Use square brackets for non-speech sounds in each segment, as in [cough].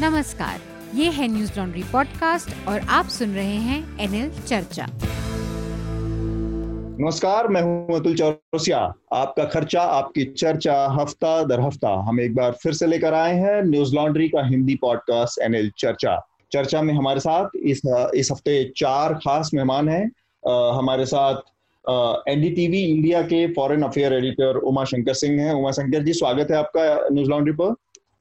नमस्कार ये है न्यूज़ लॉन्ड्री पॉडकास्ट और आप सुन रहे हैं एनएल चर्चा। नमस्कार मैं हूँ अतुल चौरसिया। आपका खर्चा आपकी चर्चा हफ़्ता दर हफ़्ता हम एक बार फिर से लेकर आए हैं न्यूज़ लॉन्ड्री का हिंदी पॉडकास्ट एनएल चर्चा। चर्चा में हमारे साथ इस इस हफ़्ते चार खास मेहमान हैं। हमारे साथ एनडीटीवी इंडिया के foreign affair editor Uma Shankar Singh हैं। उमा शंकर जी स्वागत है आपका न्यूज़ लॉन्ड्री पर।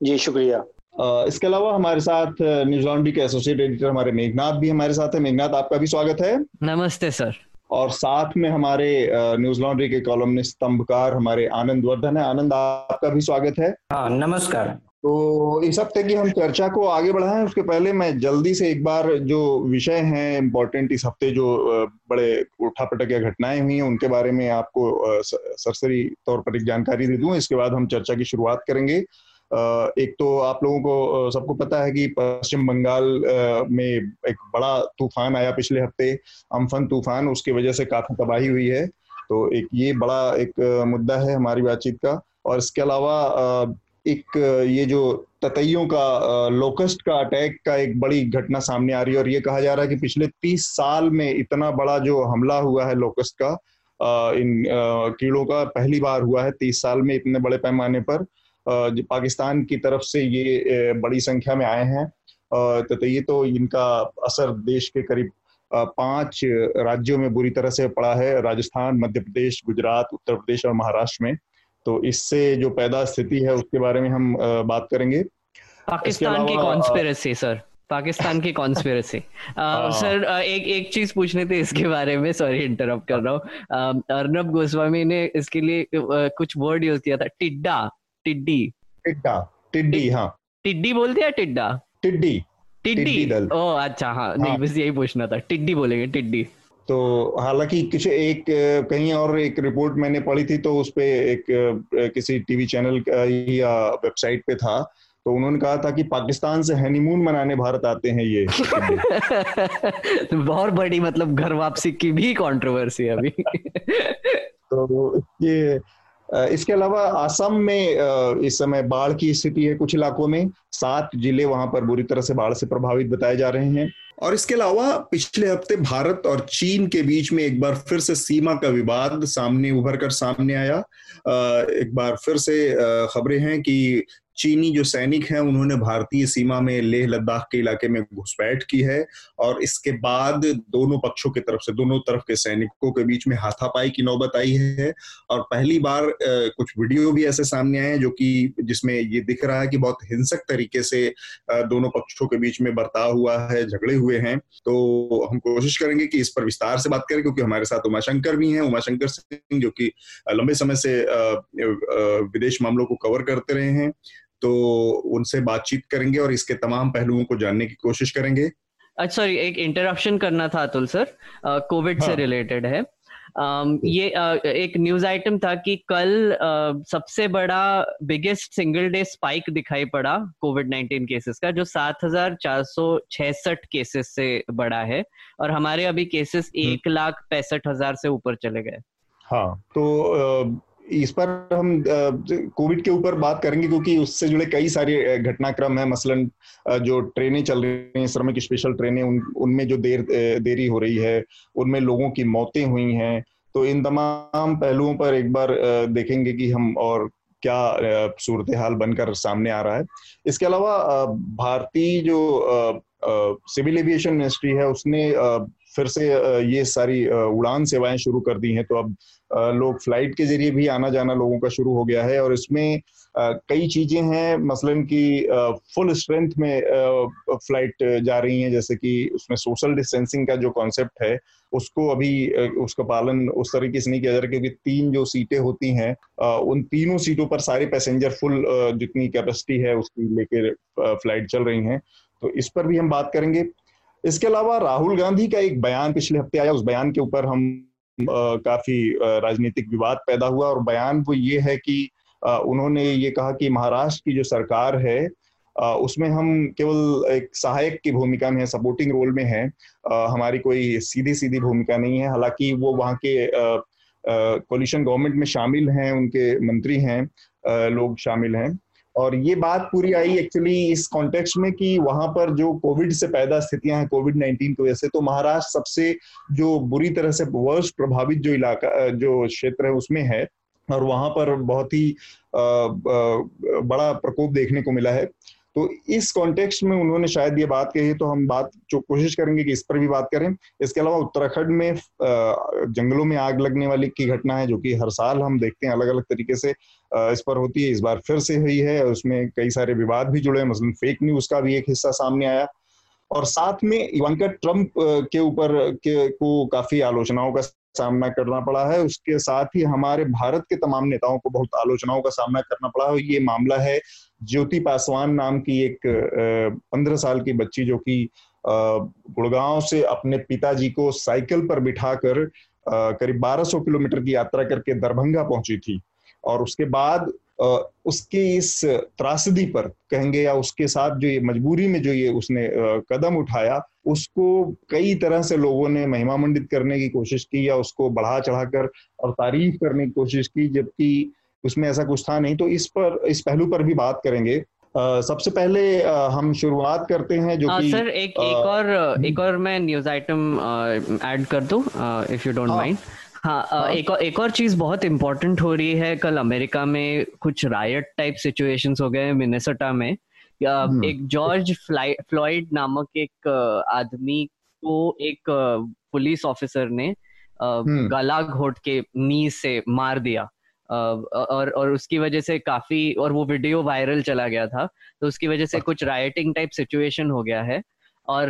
जी शुक्रिया। इसके अलावा हमारे साथ न्यूज़ लॉन्ड्री के एसोसिएट एडिटर हमारे मेघनाथ भी हमारे साथ है। मेघनाथ आपका भी स्वागत है। नमस्ते सर। और साथ में हमारे न्यूज़ लॉन्ड्री के कॉलमनिस्ट स्तंभकार हमारे आनंद वर्धन है। आनंद आपका भी स्वागत है। हाँ नमस्कार। तो इस हफ़्ते की हम चर्चा को आगे बढ़ाएँ। उसके पहले मैं जल्दी से एक बार जो विषय हैं इम्पोर्टेंट इस हफ़्ते जो बड़े उठापटक या घटनाएँ हुई हैं उनके बारे में आपको सरसरी तौर पर एक जानकारी दे दूँ। इसके बाद हम चर्चा की शुरुआत करेंगे। एक तो आप लोगों को सबको पता है कि पश्चिम बंगाल में एक बड़ा तूफ़ान आया पिछले हफ़्ते, अम्फन तूफ़ान, उसकी वजह से काफ़ी तबाही हुई है। तो एक ये बड़ा एक मुद्दा है हमारी बातचीत का। और इसके अलावा एक, ये जो ततैयों का लोकस्ट का अटैक का एक बड़ी घटना सामने आ रही है। और ये कहा जा रहा है कि पिछले तीस साल में इतना बड़ा जो हमला हुआ है लोकस्ट का इन कीड़ों का, पहली बार हुआ है तीस साल में इतने बड़े पैमाने पर। पाकिस्तान की तरफ़ से ये बड़ी संख्या में आए हैं। तो ये तो इनका असर देश के करीब पाँच राज्यों में बुरी तरह से पड़ा है। राजस्थान मध्य प्रदेश गुजरात उत्तर प्रदेश और महाराष्ट्र में। तो इससे जो पैदा स्थिति है उसके बारे में हम बात करेंगे। पाकिस्तान की कॉन्स्पिरसी सर पाकिस्तान की कॉन्स्पिरसी सर एक एक चीज़ पूछने थे इसके बारे में सॉरी इंटरप्ट कर रहा हूँ। अर्नब गोस्वामी ने इसके लिए कुछ वर्ड यूज़ किया था टिड्डा। टिड्डी? टिड्डा टिड्डी हाँ। टिड्डी बोलते हैं टिड्डा? टिड्डी टिड्डी। ओ अच्छा हाँ, हाँ। नहीं बस यही पूछना था। टिड्डी बोलेंगे टिड्डी। तो हालाँकि कुछ एक कहीं और एक रिपोर्ट मैंने पढ़ी थी तो उस पे एक किसी टीवी चैनल या वेबसाइट पे था। तो उन्होंने कहा था कि पाकिस्तान से हनीमून मनाने भारत आते हैं ये [laughs] बहुत बड़ी मतलब घर वापसी की भी कंट्रोवर्सी अभी। [laughs] तो ये इसके अलावा असम में इस समय बाढ़ की स्थिति है कुछ इलाकों में। सात ज़िले वहाँ पर बुरी तरह से बाढ़ से प्रभावित बताए जा रहे हैं। और इसके अलावा पिछले हफ़्ते भारत और चीन के बीच में एक बार फिर से सीमा का विवाद सामने उभर कर सामने आया। एक बार फिर से खबरें हैं कि चीनी जो सैनिक हैं, उन्होंने भारतीय सीमा में लेह लद्दाख के इलाके में घुसपैठ की है और इसके बाद दोनों पक्षों की तरफ़ से, दोनों तरफ़ के सैनिकों के बीच में हाथापाई की नौबत आई है और पहली बार कुछ वीडियो भी ऐसे सामने आए हैं जो कि, जिसमें ये दिख रहा है कि बहुत हिंसक तरीके से दोनों पक्षों के बीच में बर्ताव हुआ है, झगड़े हुए हैं। तो हम कोशिश करेंगे कि इस पर विस्तार से बात करें क्योंकि हमारे साथ उमाशंकर भी हैं, उमाशंकर सिंह जो कि लंबे समय से विदेश मामलों को कवर करते रहे हैं। तो उनसे बातचीत करेंगे और इसके तमाम पहलुओं को जानने की कोशिश करेंगे। अच्छा सॉरी एक इंटरप्शन करना था अतुल सर कोविड हाँ. से रिलेटेड है। Um, ये uh, एक न्यूज़ आइटम था कि कल uh, सबसे बड़ा बिगेस्ट सिंगल डे स्पाइक दिखाई पड़ा कोविड नाइन्टीन केसेस का जो सात हज़ार चार सौ छसठ केसेस से बड़ा है और हमारे अभी केसेस हम्म। एक लाख पैंसठ हज़ार से ऊपर चले गए। हाँ। तो इस पर हम कोविड के ऊपर बात करेंगे क्योंकि उससे जुड़े कई सारे घटनाक्रम है, मसलन जो ट्रेनें चल रही हैं, श्रमिक स्पेशल ट्रेनें, उन, उनमें जो देर देरी हो रही है, उनमें लोगों की मौतें हुई हैं तो इन तमाम पहलुओं पर एक बार देखेंगे कि हम और क्या सूरत हाल बनकर सामने आ रहा है। इसके अलावा भारतीय जो सिविल एविएशन मिनिस्ट्री है, उसने फिर से ये सारी उड़ान सेवाएँ शुरू कर दी हैं। तो अब लोग फ़्लाइट के ज़रिए भी आना जाना लोगों का शुरू हो गया है और इसमें कई चीज़ें हैं, मसलन की फुल स्ट्रेंथ में फ़्लाइट जा रही हैं, जैसे कि उसमें सोशल डिस्टेंसिंग का जो कॉन्सेप्ट है, उसको अभी उसका पालन उस तरीके से नहीं किया जा रहा क्योंकि तीन जो सीटें होती हैं उन तीनों सीटों पर सारे पैसेंजर फुल जितनी कैपेसिटी है, उसकी लेकर फ़्लाइट चल रही हैं। तो इस पर भी हम बात करेंगे। इसके अलावा राहुल गांधी का एक बयान पिछले हफ़्ते आया उस बयान के ऊपर हम आ, काफ़ी राजनीतिक विवाद पैदा हुआ और बयान वो ये है कि आ, उन्होंने ये कहा कि महाराष्ट्र की जो सरकार है आ, उसमें हम केवल एक सहायक की भूमिका में है सपोर्टिंग रोल में है आ, हमारी कोई सीधी सीधी भूमिका नहीं है। हालाँकि वो वहाँ के कोलिशन गवर्नमेंट में शामिल हैं उनके मंत्री हैं लोग शामिल हैं। और ये बात पूरी आई एक्चुअली इस कॉन्टेक्स्ट में कि वहाँ पर जो कोविड से पैदा स्थितियाँ हैं कोविड नाइन्टीन की वजह से तो महाराष्ट्र सबसे जो बुरी तरह से वर्ष प्रभावित जो इलाका जो क्षेत्र है, उसमें है। और वहाँ पर बहुत ही बड़ा प्रकोप देखने को मिला है। तो इस कॉन्टेक्स्ट में उन्होंने शायद ये बात कही तो हम बात, जो कोशिश करेंगे कि इस पर भी बात करें। इसके अलावा उत्तराखंड में जंगलों में आग लगने वाली की घटना है, जो कि हर साल हम देखते हैं अलग अलग तरीके से इस पर होती है। इस बार फिर से हुई है उसमें कई सारे विवाद भी जुड़े हैं। मसलन फेक न्यूज़ का भी एक हिस्सा सामने आया। और साथ में इवांका ट्रंप के ऊपर, के, को काफ़ी आलोचनाओं का सामना करना पड़ा है। उसके साथ ही हमारे भारत के तमाम नेताओं को बहुत आलोचनाओं का सामना करना पड़ा है। ये मामला है ज्योति पासवान नाम की एक पंद्रह साल की बच्ची जो कि गुड़गांव से अपने पिताजी को साइकिल पर बिठाकर करीब 1200 किलोमीटर की यात्रा करके दरभंगा पहुँची थी। और उसके बाद उसके इस त्रासदी पर कहेंगे या उसके साथ जो ये मजबूरी में जो ये उसने कदम उठाया, उसको कई तरह से लोगों ने महिमा मंडित करने की कोशिश की या उसको बढ़ा चढ़ाकर और तारीफ़ करने की कोशिश की, जबकि उसमें ऐसा कुछ था नहीं। तो इस पर इस पहलू पर भी बात करेंगे। Uh, सबसे पहले uh, हम शुरुआत करते हैं जो कि सर एक uh, एक और हम्म। एक और मैं न्यूज़ आइटम ऐड कर दूँ इफ़ यू डोंट माइंड हाँ, हाँ एक और एक और चीज़ बहुत इंपॉर्टेंट हो रही है। कल अमेरिका में कुछ रायट टाइप सिचुएशंस हो गए मिनेसोटा में। हम्म। एक जॉर्ज फ्लॉइड नामक एक आदमी को एक पुलिस ऑफिसर ने हम्म। गला घोट के नी से मार दिया। और और उसकी वजह से काफ़ी और वो वीडियो वायरल चला गया था तो उसकी वजह से अच्छा। कुछ राइटिंग टाइप सिचुएशन हो गया है और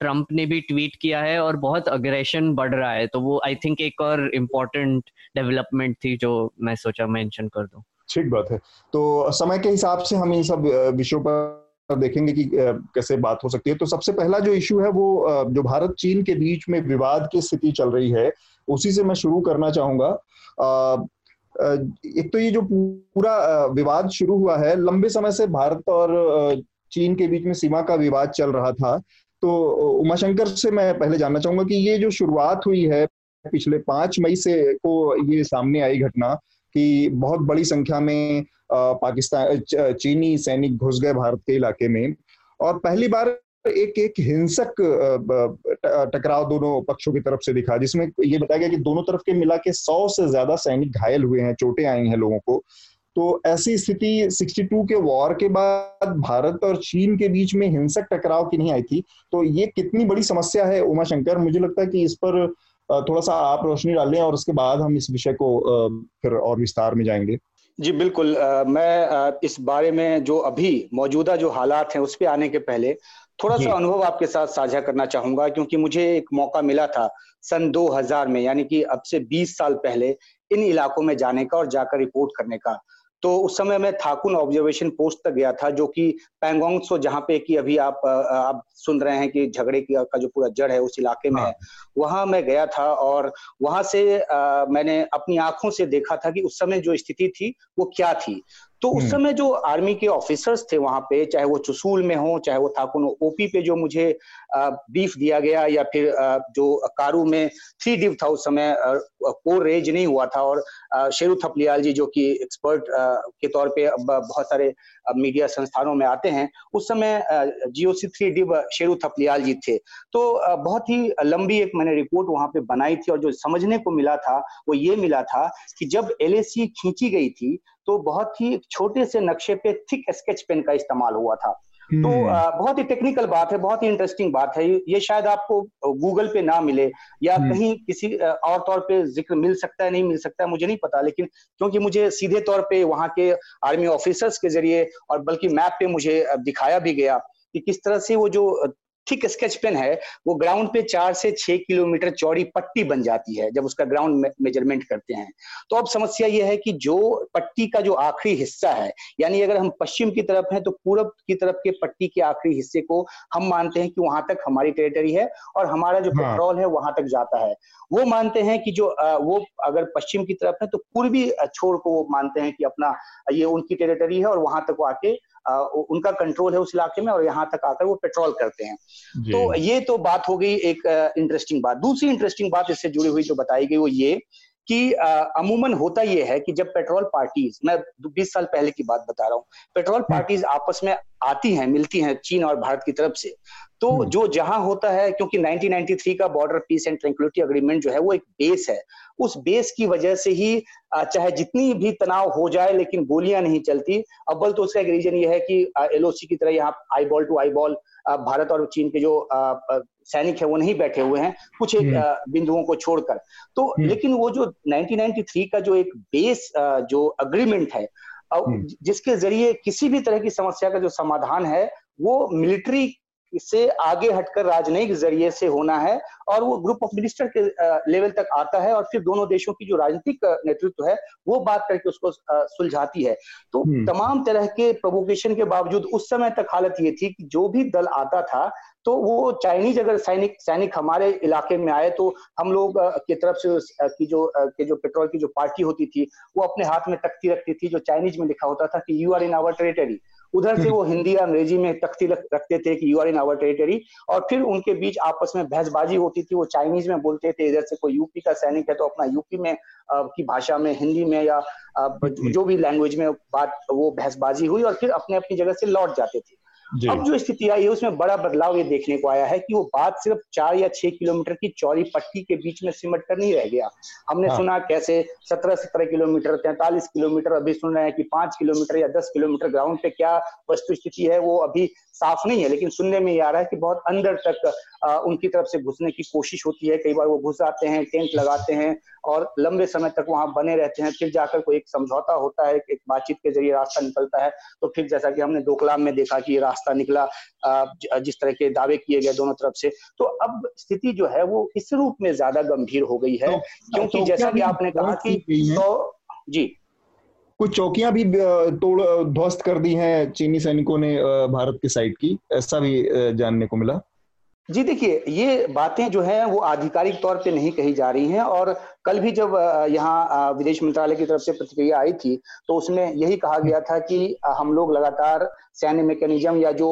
ट्रंप ने भी ट्वीट किया है और बहुत अग्रेशन बढ़ रहा है तो वो आई थिंक एक और इम्पोर्टेंट डेवलपमेंट थी जो मैं सोचा मेंशन कर दूँ। ठीक बात है। तो समय के हिसाब से हम इन सब विषयों पर देखेंगे कि कैसे बात हो सकती है। तो सबसे पहला जो इशू है वो जो भारत चीन के बीच में विवाद की स्थिति चल रही है उसी से मैं शुरू करना चाहूँगा। एक तो ये जो पूरा विवाद शुरू हुआ है, लंबे समय से भारत और चीन के बीच में सीमा का विवाद चल रहा था। तो उमाशंकर से मैं पहले जानना चाहूँगा कि ये जो शुरुआत हुई है, पिछले पाँच मई से को ये सामने आई घटना कि बहुत बड़ी संख्या में पाकिस्तान चीनी सैनिक घुस गए भारत के इलाके में। और पहली बार एक एक हिंसक टकराव दोनों पक्षों की तरफ़ से दिखा जिसमें ये बताया गया कि दोनों तरफ़ के मिला के सौ से ज़्यादा सैनिक घायल हुए हैं चोटें आई हैं लोगों को। तो ऐसी स्थिति 62 के वॉर के बाद भारत और चीन के बीच में हिंसक टकराव की नहीं आई थी। तो ये कितनी बड़ी समस्या है उमा शंकर मुझे लगता है कि इस पर थोड़ा सा आप रोशनी डालें और उसके बाद हम इस विषय को फिर और विस्तार में जाएँगे। जी बिल्कुल। आ, मैं आ, इस बारे में जो अभी मौजूदा जो हालात हैं उस पर आने के पहले थोड़ा सा अनुभव आपके साथ साझा करना चाहूँगा क्योंकि मुझे एक मौका मिला था सन 2000 में यानी कि अब से 20 साल पहले इन इलाकों में जाने का और जाकर रिपोर्ट करने का। तो उस समय मैं थाकुन ऑब्जर्वेशन पोस्ट तक गया था जो कि पैंगोंग सो जहाँ पे कि अभी आप आप सुन रहे हैं कि झगड़े की का जो पूरा जड़ है उस इलाके में हाँ। है वहाँ मैं गया था और वहाँ से आ, मैंने अपनी आँखों से देखा था कि उस समय जो स्थिति थी वो क्या थी। तो उस हम्म। समय जो आर्मी के ऑफिसर्स थे वहाँ पे चाहे वो चुसूल में हो चाहे वो थाकुन ओपी पे जो मुझे बीफ दिया गया या फिर जो कारू में थ्री डिव था उस समय कोर रेज नहीं हुआ था और शेरू थपलियाल जी जो कि एक्सपर्ट के तौर पे बहुत सारे मीडिया संस्थानों में आते हैं उस समय GOC three div Sheru Thapliyal ji थे तो बहुत ही लंबी एक मैंने रिपोर्ट वहाँ पे बनाई थी और जो समझने को मिला था वो ये मिला था कि जब एल खींची गई थी तो बहुत ही छोटे से नक्शे पे थिक स्केच पेन का इस्तेमाल हुआ था तो हम्म। बहुत ही टेक्निकल बात है बहुत ही इंटरेस्टिंग बात है ये शायद आपको गूगल पे ना मिले या हम्म। कहीं किसी और तौर पे ज़िक्र मिल सकता है नहीं मिल सकता है मुझे नहीं पता लेकिन क्योंकि मुझे सीधे तौर पे वहाँ के आर्मी ऑफिसर्स के ज़रिए और बल्कि मैप पे मुझे दिखाया भी गया कि किस तरह से वो जो थिक स्केच पेन है वो ग्राउंड पे चार से छह किलोमीटर चौड़ी पट्टी बन जाती है जब उसका ग्राउंड मेज़रमेंट करते हैं तो अब समस्या यह है कि जो पट्टी का जो आखिरी हिस्सा है यानी अगर हम पश्चिम की तरफ़ हैं तो पूरब की तरफ़ के पट्टी के आखिरी हिस्से को हम मानते हैं कि वहाँ तक हमारी टेरिटरी है और हमारा जो हाँ। पेट्रोल है वहाँ तक जाता है वो मानते हैं कि जो वो अगर पश्चिम की तरफ़ है तो पूर्वी छोर को वो मानते हैं कि अपना ये उनकी टेरिटरी है और वहाँ तक वो आके उनका कंट्रोल है उस इलाके में और यहाँ तक आकर वो पेट्रोल करते हैं। तो ये तो बात हो गई एक इंटरेस्टिंग बात। दूसरी इंटरेस्टिंग बात इससे जुड़ी हुई जो बताई गई वो ये कि अमूमन होता यह है कि जब पेट्रोल पार्टीज़ मैं 20 साल पहले की बात बता रहा हूँ पेट्रोल पार्टीज़ आपस में आती हैं मिलती हैं चीन और भारत की तरफ़ से तो हम्म। जो जहाँ होता है क्योंकि 1993 का border peace and tranquility agreement जो है वो एक बेस है उस बेस की वजह से ही चाहे जितनी भी तनाव हो जाए लेकिन गोलियाँ नहीं चलती अव्वल तो उसका एक रीजन ये है कि एलओसी की तरह यहाँ eye ball to eye ball Bharat और चीन के जो सैनिक है वो नहीं बैठे हुए हैं कुछ एक हम्म। बिंदुओं को छोड़कर तो हम्म। लेकिन वो जो 1993 का जो एक बेस जो अग्रीमेंट है जिसके ज़रिए किसी भी तरह की समस्या का जो समाधान है वो मिलिट्री से आगे हटकर राजनयिक ज़रिए से होना है और वो ग्रुप ऑफ़ मिनिस्टर के लेवल तक आता है और फिर दोनों देशों की जो राजनीतिक नेतृत्व है वो बात करके उसको सुलझाती है तो हम्म। तमाम तरह के प्रोवोकेशन के बावजूद उस समय तक हालत ये थी कि जो भी दल आता था तो वो चाइनीज़ अगर सैनिक सैनिक हमारे इलाके में आए तो हम लोग की तरफ़ से की जो के जो पेट्रोल की जो पार्टी होती थी वो अपने हाथ में तख्ती रखती थी जो चाइनीज़ में लिखा होता था कि you are in our territory उधर से वो हिंदी या अंग्रेज़ी में तख्ती रखते थे कि you are in our territory और फिर उनके बीच आपस में बहसबाजी होती थी वो चाइनीज़ में बोलते थे इधर से कोई यूपी का सैनिक है तो अपना यूपी में की भाषा में हिंदी में या जो भी लैंग्वेज में बात वो बहसबाजी हुई और फिर अपने अपनी जगह से लौट जाते थे। अब जो स्थिति आई है उसमें बड़ा बदलाव ये देखने को आया है कि वो बात सिर्फ़ चार या छह किलोमीटर की चौड़ी पट्टी के बीच में सिमट कर नहीं रह गया। हमने हाँ। सुना कैसे सत्रह सत्रह किलोमीटर तैंतालीस किलोमीटर अभी सुन रहे हैं कि पाँच किलोमीटर या दस किलोमीटर ग्राउंड पे क्या वस्तु स्थिति है वो अभी साफ़ नहीं है लेकिन सुनने में ये आ रहा है कि बहुत अंदर तक आ, उनकी तरफ़ से घुसने की कोशिश होती है। कई बार वो घुस आते हैं टेंट लगाते हैं और लंबे समय तक वहाँ बने रहते हैं फिर जाकर कोई एक समझौता होता है एक बातचीत के ज़रिए रास्ता निकलता है। तो फिर जैसा कि हमने दोकलाम में देखा कि ये रास्ता निकला जिस तरह के दावे किए गए दोनों तरफ़ से। तो अब स्थिति जो है वो इस रूप में ज़्यादा गंभीर हो गई है तो, क्योंकि तो जैसा कि आपने कहा कि तो जी। कुछ चौकियाँ भी तोड़ ध्वस्त कर दी हैं चीनी सैनिकों ने भारत की साइड की ऐसा भी जानने को मिला। जी देखिए ये बातें जो है वो आधिकारिक तौर पे नहीं कही जा रही हैं और कल भी जब यहाँ विदेश मंत्रालय की तरफ़ से प्रतिक्रिया आई थी तो उसमें यही कहा गया था कि हम लोग लगातार सैन्य मैकेनिज्म या जो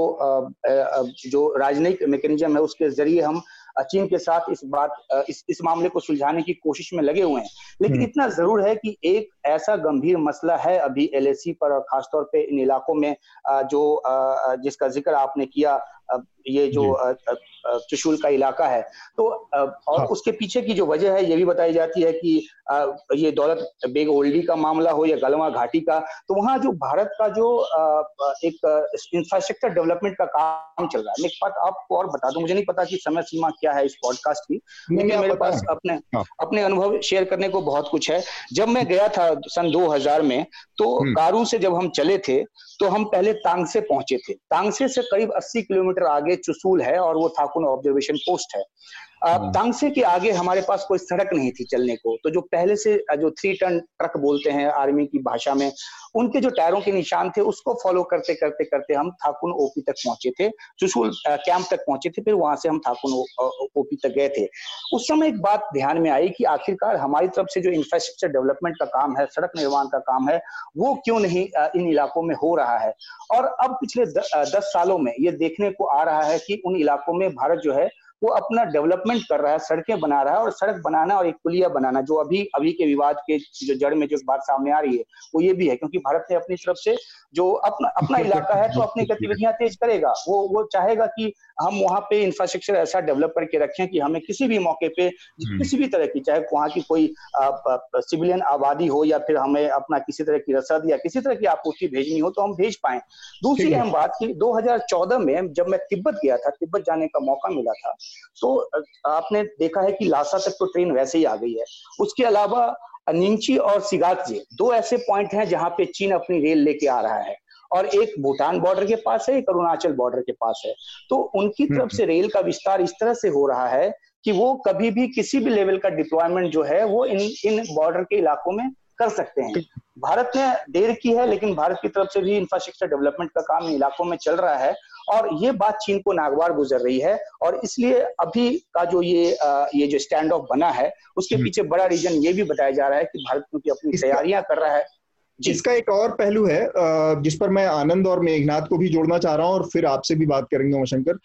जो राजनयिक मैकेनिज्म है उसके ज़रिए हम चीन के साथ इस बात इस इस मामले को सुलझाने की कोशिश में लगे हुए हैं लेकिन हम्म। इतना ज़रूर है कि एक ऐसा गंभीर मसला है अभी एलएसी पर और खासतौर पे इन इलाकों में जो जिसका ज़िक्र आपने किया ये जो त्रिशूल का इलाका है तो और हाँ। उसके पीछे की जो वजह है ये भी बताई जाती है कि ये दौलत बेग ओल्डी का मामला हो या गलवा घाटी का तो वहाँ जो भारत का जो एक इंफ्रास्ट्रक्चर डेवलपमेंट का काम चल रहा है मैं एक बात आपको और बता दूँ मुझे नहीं पता कि समय सीमा क्या है इस पॉडकास्ट की लेकिन मेरे पास अपने हाँ। अपने अनुभव शेयर करने को बहुत कुछ है जब मैं गया था सन 2000 में तो हम्म। कारू से जब हम चले थे तो हम पहले तांगसे पहुँचे थे तांगसे से करीब 80 किलोमीटर आगे चुसूल है और वो थाकुन ऑब्जर्वेशन पोस्ट है। तांगसे के आगे हमारे पास कोई सड़क नहीं थी चलने को तो जो पहले से जो थ्री टन ट्रक बोलते हैं आर्मी की भाषा में उनके जो टायरों के निशान थे उसको फॉलो करते करते करते हम थाकुन ओपी तक पहुँचे थे चुसूल कैंप तक पहुँचे थे फिर वहाँ से हम थाकुन ओपी तक गए थे। उस समय एक बात ध्यान में आई कि आखिरकार हमारी तरफ़ से जो इंफ्रास्ट्रक्चर डेवलपमेंट का काम है सड़क निर्माण का काम है वो क्यों नहीं इन इलाकों में हो रहा है? और अब पिछले दस सालों में ये देखने को आ रहा है कि उन इलाकों में भारत जो है वो अपना डेवलपमेंट कर रहा है सड़कें बना रहा है और सड़क बनाना और एक पुलिया बनाना जो अभी अभी के विवाद के जो जड़ में जो बात सामने आ रही है वो ये भी है क्योंकि भारत ने अपनी तरफ़ से जो अपना अपना इलाका है तो अपनी गतिविधियाँ तेज करेगा। वो वो चाहेगा कि हम वहाँ पे इंफ्रास्ट्रक्चर ऐसा डेवलप करके रखें कि हमें किसी भी मौके पे हम्म। किसी भी तरह की चाहे वहाँ की कोई सिविलियन आबादी हो या फिर हमें अपना किसी तरह की रसद या किसी तरह की आपूर्ति भेजनी हो तो हम भेज पाए। दूसरी अहम बात की 2014 में जब मैं तिब्बत गया था तिब्बत जाने का मौका मिला था तो आपने देखा है कि लासा तक तो ट्रेन वैसे ही आ गई है। उसके अलावा निंची और सिगाकजे दो ऐसे पॉइंट हैं जहाँ पे चीन अपनी रेल लेके आ रहा है। और एक भूटान बॉर्डर के पास है एक अरुणाचल बॉर्डर के पास है। तो उनकी हम्म, तरफ़ से हम्म। रेल का विस्तार इस तरह से हो रहा है कि वो कभी भी किसी भी लेवल का डिप्लॉयमेंट जो है वो इन इन बॉर्डर के इलाकों में कर सकते हैं। भारत ने देर की है लेकिन भारत की तरफ़ से भी इंफ्रास्ट्रक्चर डेवलपमेंट का काम इन इलाकों में चल रहा है। और ये बात चीन को नागवार गुजर रही है और इसलिए अभी का जो ये ये जो स्टैंड ऑफ़ बना है उसके हम्म। पीछे बड़ा रीजन ये भी बताया जा रहा है कि भारत क्योंकि अपनी तैयारियाँ कर रहा है। इसका एक और पहलू है जिस पर मैं आनंद और मेघनाथ को भी जोड़ना चाह रहा हूँ और फिर आपसे भी बात करेंगे उमाशंकर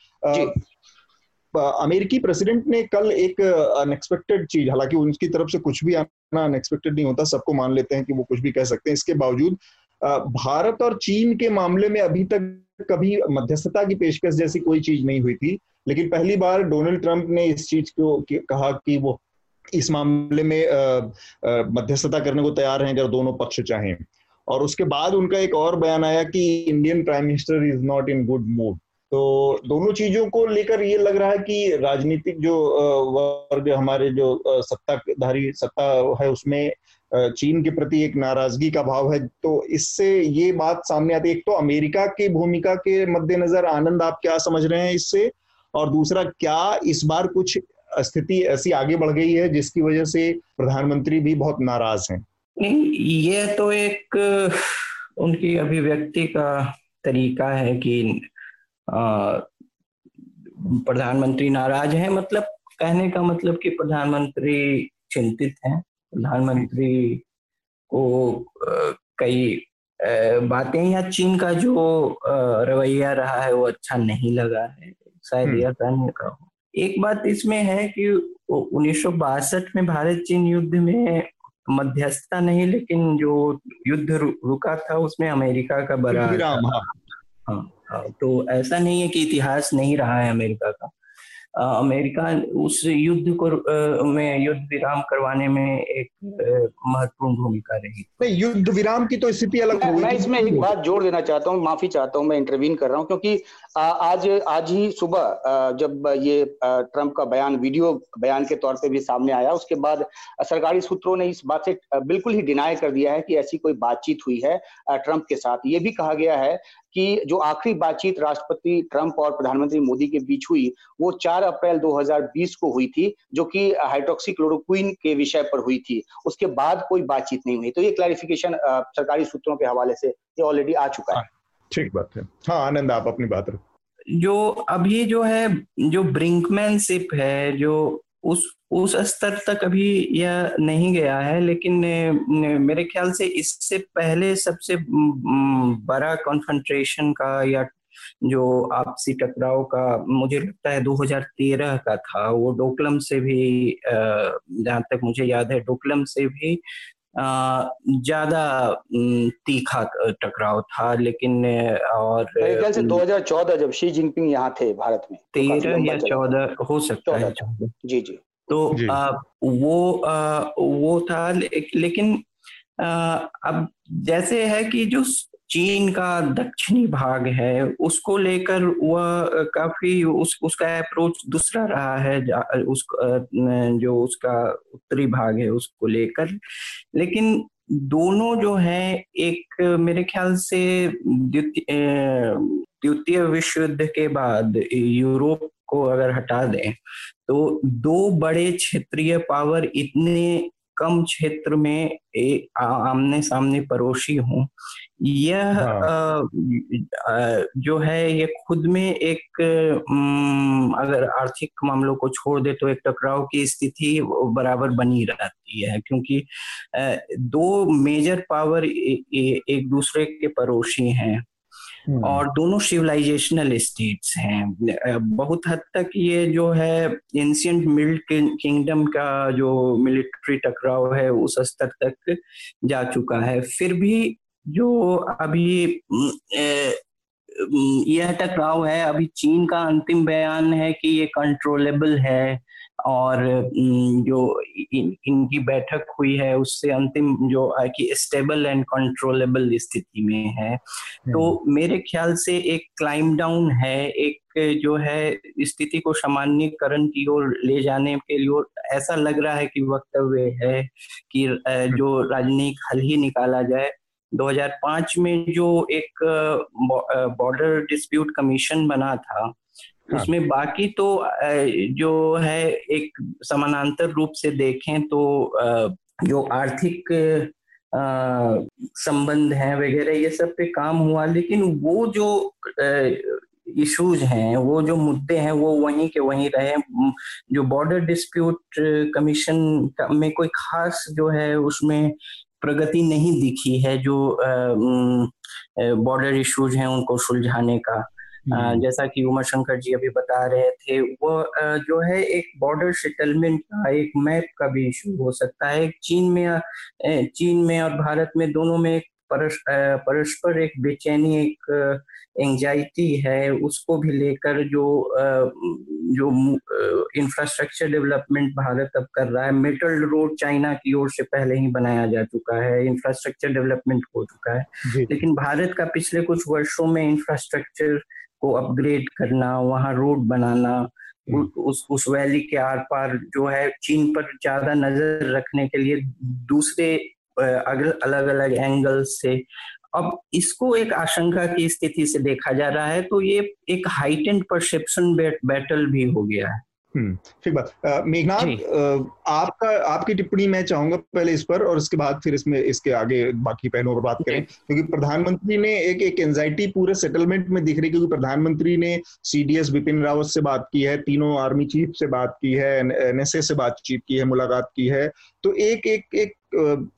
अमेरिकी प्रेसिडेंट ने कल एक अनएक्सपेक्टेड चीज़ हालाँकि उनकी तरफ़ से कुछ भी आना अनएक्सपेक्टेड नहीं होता सबको मान लेते हैं कि वो कुछ भी कह सकते हैं। इसके बावजूद भारत और चीन के मामले में अभी तक कभी मध्यस्थता की पेशकश जैसी कोई चीज़ नहीं हुई थी, लेकिन पहली बार डोनाल्ड ट्रंप ने इस चीज़ को कहा कि वो इस मामले में मध्यस्थता करने को तैयार हैं अगर दोनों पक्ष चाहें। और उसके बाद उनका एक और बयान आया कि Indian prime minister is not in good mood. तो दोनों चीज़ों को लेकर ये लग रहा है कि राजनीतिक जो वर्ग हमारे जो सत्ताधारी सत्ता है उसमें चीन के प्रति एक नाराज़गी का भाव है। तो इससे ये बात सामने आती है। एक तो अमेरिका की भूमिका के मद्देनजर आनंद आप क्या समझ रहे हैं इससे? और दूसरा, क्या इस बार कुछ स्थिति ऐसी आगे बढ़ गई है जिसकी वजह से प्रधानमंत्री भी बहुत नाराज़ हैं? नहीं, ये तो एक, उनकी अभिव्यक्ति का तरीका है कि प्रधानमंत्री नाराज़ हैं। मतलब कहने का मतलब कि प्रधानमंत्री चिंतित हैं। प्रधानमंत्री को कई बातें या चीन का जो रवैया रहा है वो अच्छा नहीं लगा है। शायद हम्म। यह कहने का हो। एक बात इसमें है कि उन्नीस सौ बासठ में भारत चीन युद्ध में मध्यस्थता नहीं लेकिन जो युद्ध रुका था उसमें अमेरिका का बड़ा हाँ, हाँ हाँ तो ऐसा नहीं है कि इतिहास नहीं रहा है अमेरिका का। अमेरिका उस युद्ध को में युद्ध विराम करवाने में एक महत्वपूर्ण भूमिका रही। नहीं युद्ध विराम की तो स्थिति अलग मैं, मैं इसमें एक बात जोड़ देना चाहता हूँ माफ़ी चाहता हूँ मैं इंटरवीन कर रहा हूँ क्योंकि आज आज ही सुबह जब ये ट्रंप का बयान वीडियो बयान के तौर पे भी सामने आया उसके बाद सरकारी सूत्रों ने इस बात से बिल्कुल ही डिनाई कर दिया है कि ऐसी कोई बातचीत हुई है ट्रंप के साथ। ये भी कहा गया है कि जो आखिरी बातचीत राष्ट्रपति ट्रंप और प्रधानमंत्री मोदी के बीच हुई वो 4 अप्रैल 2020 को हुई थी जो कि हाइड्रोक्सीक्लोरोक्विन के विषय पर हुई थी। उसके बाद कोई बातचीत नहीं हुई। तो ये क्लैरिफिकेशन सरकारी सूत्रों के हवाले से ये ऑलरेडी आ चुका है हाँ, ठीक बात है। हाँ आनंद, आप अपनी बात रखें। जो अभी जो है, जो ब्रिंकमैनशिप है, जो उस उस स्तर तक अभी यह नहीं गया है, लेकिन मेरे ख्याल से इससे पहले सबसे बड़ा कॉन्फेंट्रेशन का या जो आपसी टकराव का, मुझे लगता है 2013 का था, वो डोकलम से भी जहाँ तक मुझे याद है, डोकलम से भी ज़्यादा तीखा टकराव था लेकिन और मेरे ख्याल से 2014 जब शी जिनपिंग यहाँ थे भारत में तो तेरह या चौदह हो सकता है जी जी। तो जी। आ, वो आ, वो था ले, लेकिन आ, अब जैसे है कि जो चीन का दक्षिणी भाग है, उसको लेकर वह काफ़ी उस, उसका अप्रोच दूसरा रहा है उस जो उसका उत्तरी भाग है, उसको लेकर। लेकिन दोनों जो है, एक मेरे ख्याल से द्वितीय विश्व युद्ध के बाद यूरोप को अगर हटा दें तो दो बड़े क्षेत्रीय पावर इतने कम क्षेत्र में ए, आ, आमने सामने पड़ोसी हूँ यह हाँ। जो है ये खुद में एक अगर आर्थिक मामलों को छोड़ दे तो एक टकराव की स्थिति बराबर बनी रहती है क्योंकि दो मेजर पावर ए, ए, एक दूसरे के पड़ोसी हैं। और दोनों सिविलाइजेशनल स्टेट्स हैं बहुत हद तक ये जो है एंशियंट मिल्ड किंगडम का जो मिलिट्री टकराव है, उस स्तर तक जा चुका है। फिर भी जो अभी यह टकराव है, अभी चीन का अंतिम बयान है कि ये कंट्रोलेबल है। और जो इन, इनकी बैठक हुई है उससे अंतिम जो है कि स्टेबल एंड कंट्रोलेबल स्थिति में है। तो हम्म। मेरे ख्याल से एक क्लाइम डाउन है एक जो है स्थिति को सामान्यकरण की ओर ले जाने के लिए ऐसा लग रहा है कि वक्तव्य है कि जो राजनीतिक हल ही निकाला जाए। 2005 में जो एक बॉर्डर डिस्प्यूट कमीशन बना था हाँ। उसमें बाकी तो जो है एक समानांतर रूप से देखें तो जो आर्थिक संबंध है वगैरह, ये सब पे काम हुआ, लेकिन वो जो इश्यूज़ हैं, वो जो मुद्दे हैं, वो वहीं के वहीं रहे जो बॉर्डर डिस्प्यूट कमीशन में कोई खास जो है उसमें प्रगति नहीं दिखी है, जो बॉर्डर इश्यूज़ हैं उनको सुलझाने का। जैसा कि उमा शंकर जी अभी बता रहे थे वो जो है एक बॉर्डर सेटलमेंट का एक मैप का भी इशू हो सकता है। चीन में चीन में और भारत में दोनों में एक परस्पर एक बेचैनी एक एंजाइटी है। उसको भी लेकर जो जो इंफ्रास्ट्रक्चर डेवलपमेंट भारत अब कर रहा है। मेटल रोड चाइना की ओर से पहले ही बनाया जा चुका है। इंफ्रास्ट्रक्चर डेवलपमेंट हो चुका है। लेकिन भारत का पिछले कुछ वर्षों में इंफ्रास्ट्रक्चर को अपग्रेड करना वहाँ रोड बनाना उस उस वैली के आर पार जो है चीन पर ज़्यादा नज़र रखने के लिए दूसरे अलग अलग एंगल से। अब इसको एक आशंका की स्थिति से देखा जा रहा है तो ये एक हाइटेंड परसेप्शन बैटल भी हो गया है। हम्म, ठीक बात। मेघनाथ आपका आपकी टिप्पणी मैं चाहूँगा पहले इस पर और उसके बाद फिर इसमें इसके आगे बाकी पहलुओं पर बात करें। क्योंकि प्रधानमंत्री ने एक एक एंजाइटी पूरे सेटलमेंट में दिख रही क्योंकि प्रधानमंत्री ने सीडीएस बिपिन रावत से बात की है तीनों आर्मी चीफ से बात की है एनएसए से बातचीत की है मुलाकात की है। तो एक एक एक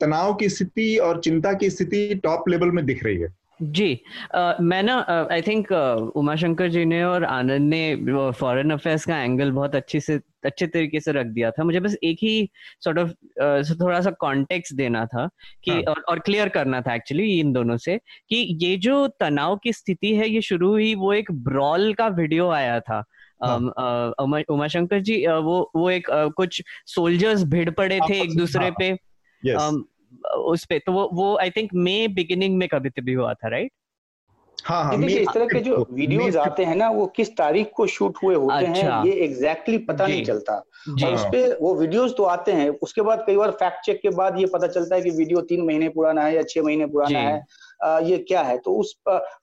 तनाव की स्थिति और चिंता की स्थिति टॉप लेवल में दिख रही है। जी मैं ना आई थिंक उमाशंकर जी ने और आनंद ने फॉरेन अफेयर्स का एंगल बहुत अच्छी से अच्छे तरीके से रख दिया था मुझे बस एक ही सॉर्ट ऑफ़ uh, थोड़ा सा कॉन्टेक्स्ट देना था कि हाँ. और, और क्लियर करना था एक्चुअली इन दोनों से कि ये जो तनाव की स्थिति है ये शुरू हुई वो एक ब्रॉल का वीडियो आया था हाँ. उमा शंकर जी वो वो एक कुछ सोल्जर्स भिड़ पड़े थे एक दूसरे हाँ. पे yes. उस पे तो वो वो आई थिंक मे बिगिनिंग में कभी तभी हुआ था राइट हाँ हाँ देखिए इस तरह के जो वीडियोस आते हैं ना वो किस तारीख को शूट हुए होते अच्छा, हैं ये एग्जैक्टली exactly पता नहीं चलता। और उस पे वो वीडियोस तो आते हैं उसके बाद कई बार फैक्ट चेक के बाद ये पता चलता है कि वीडियो तीन महीने पुराना है या छह महीने पुराना है। ये क्या है? तो उस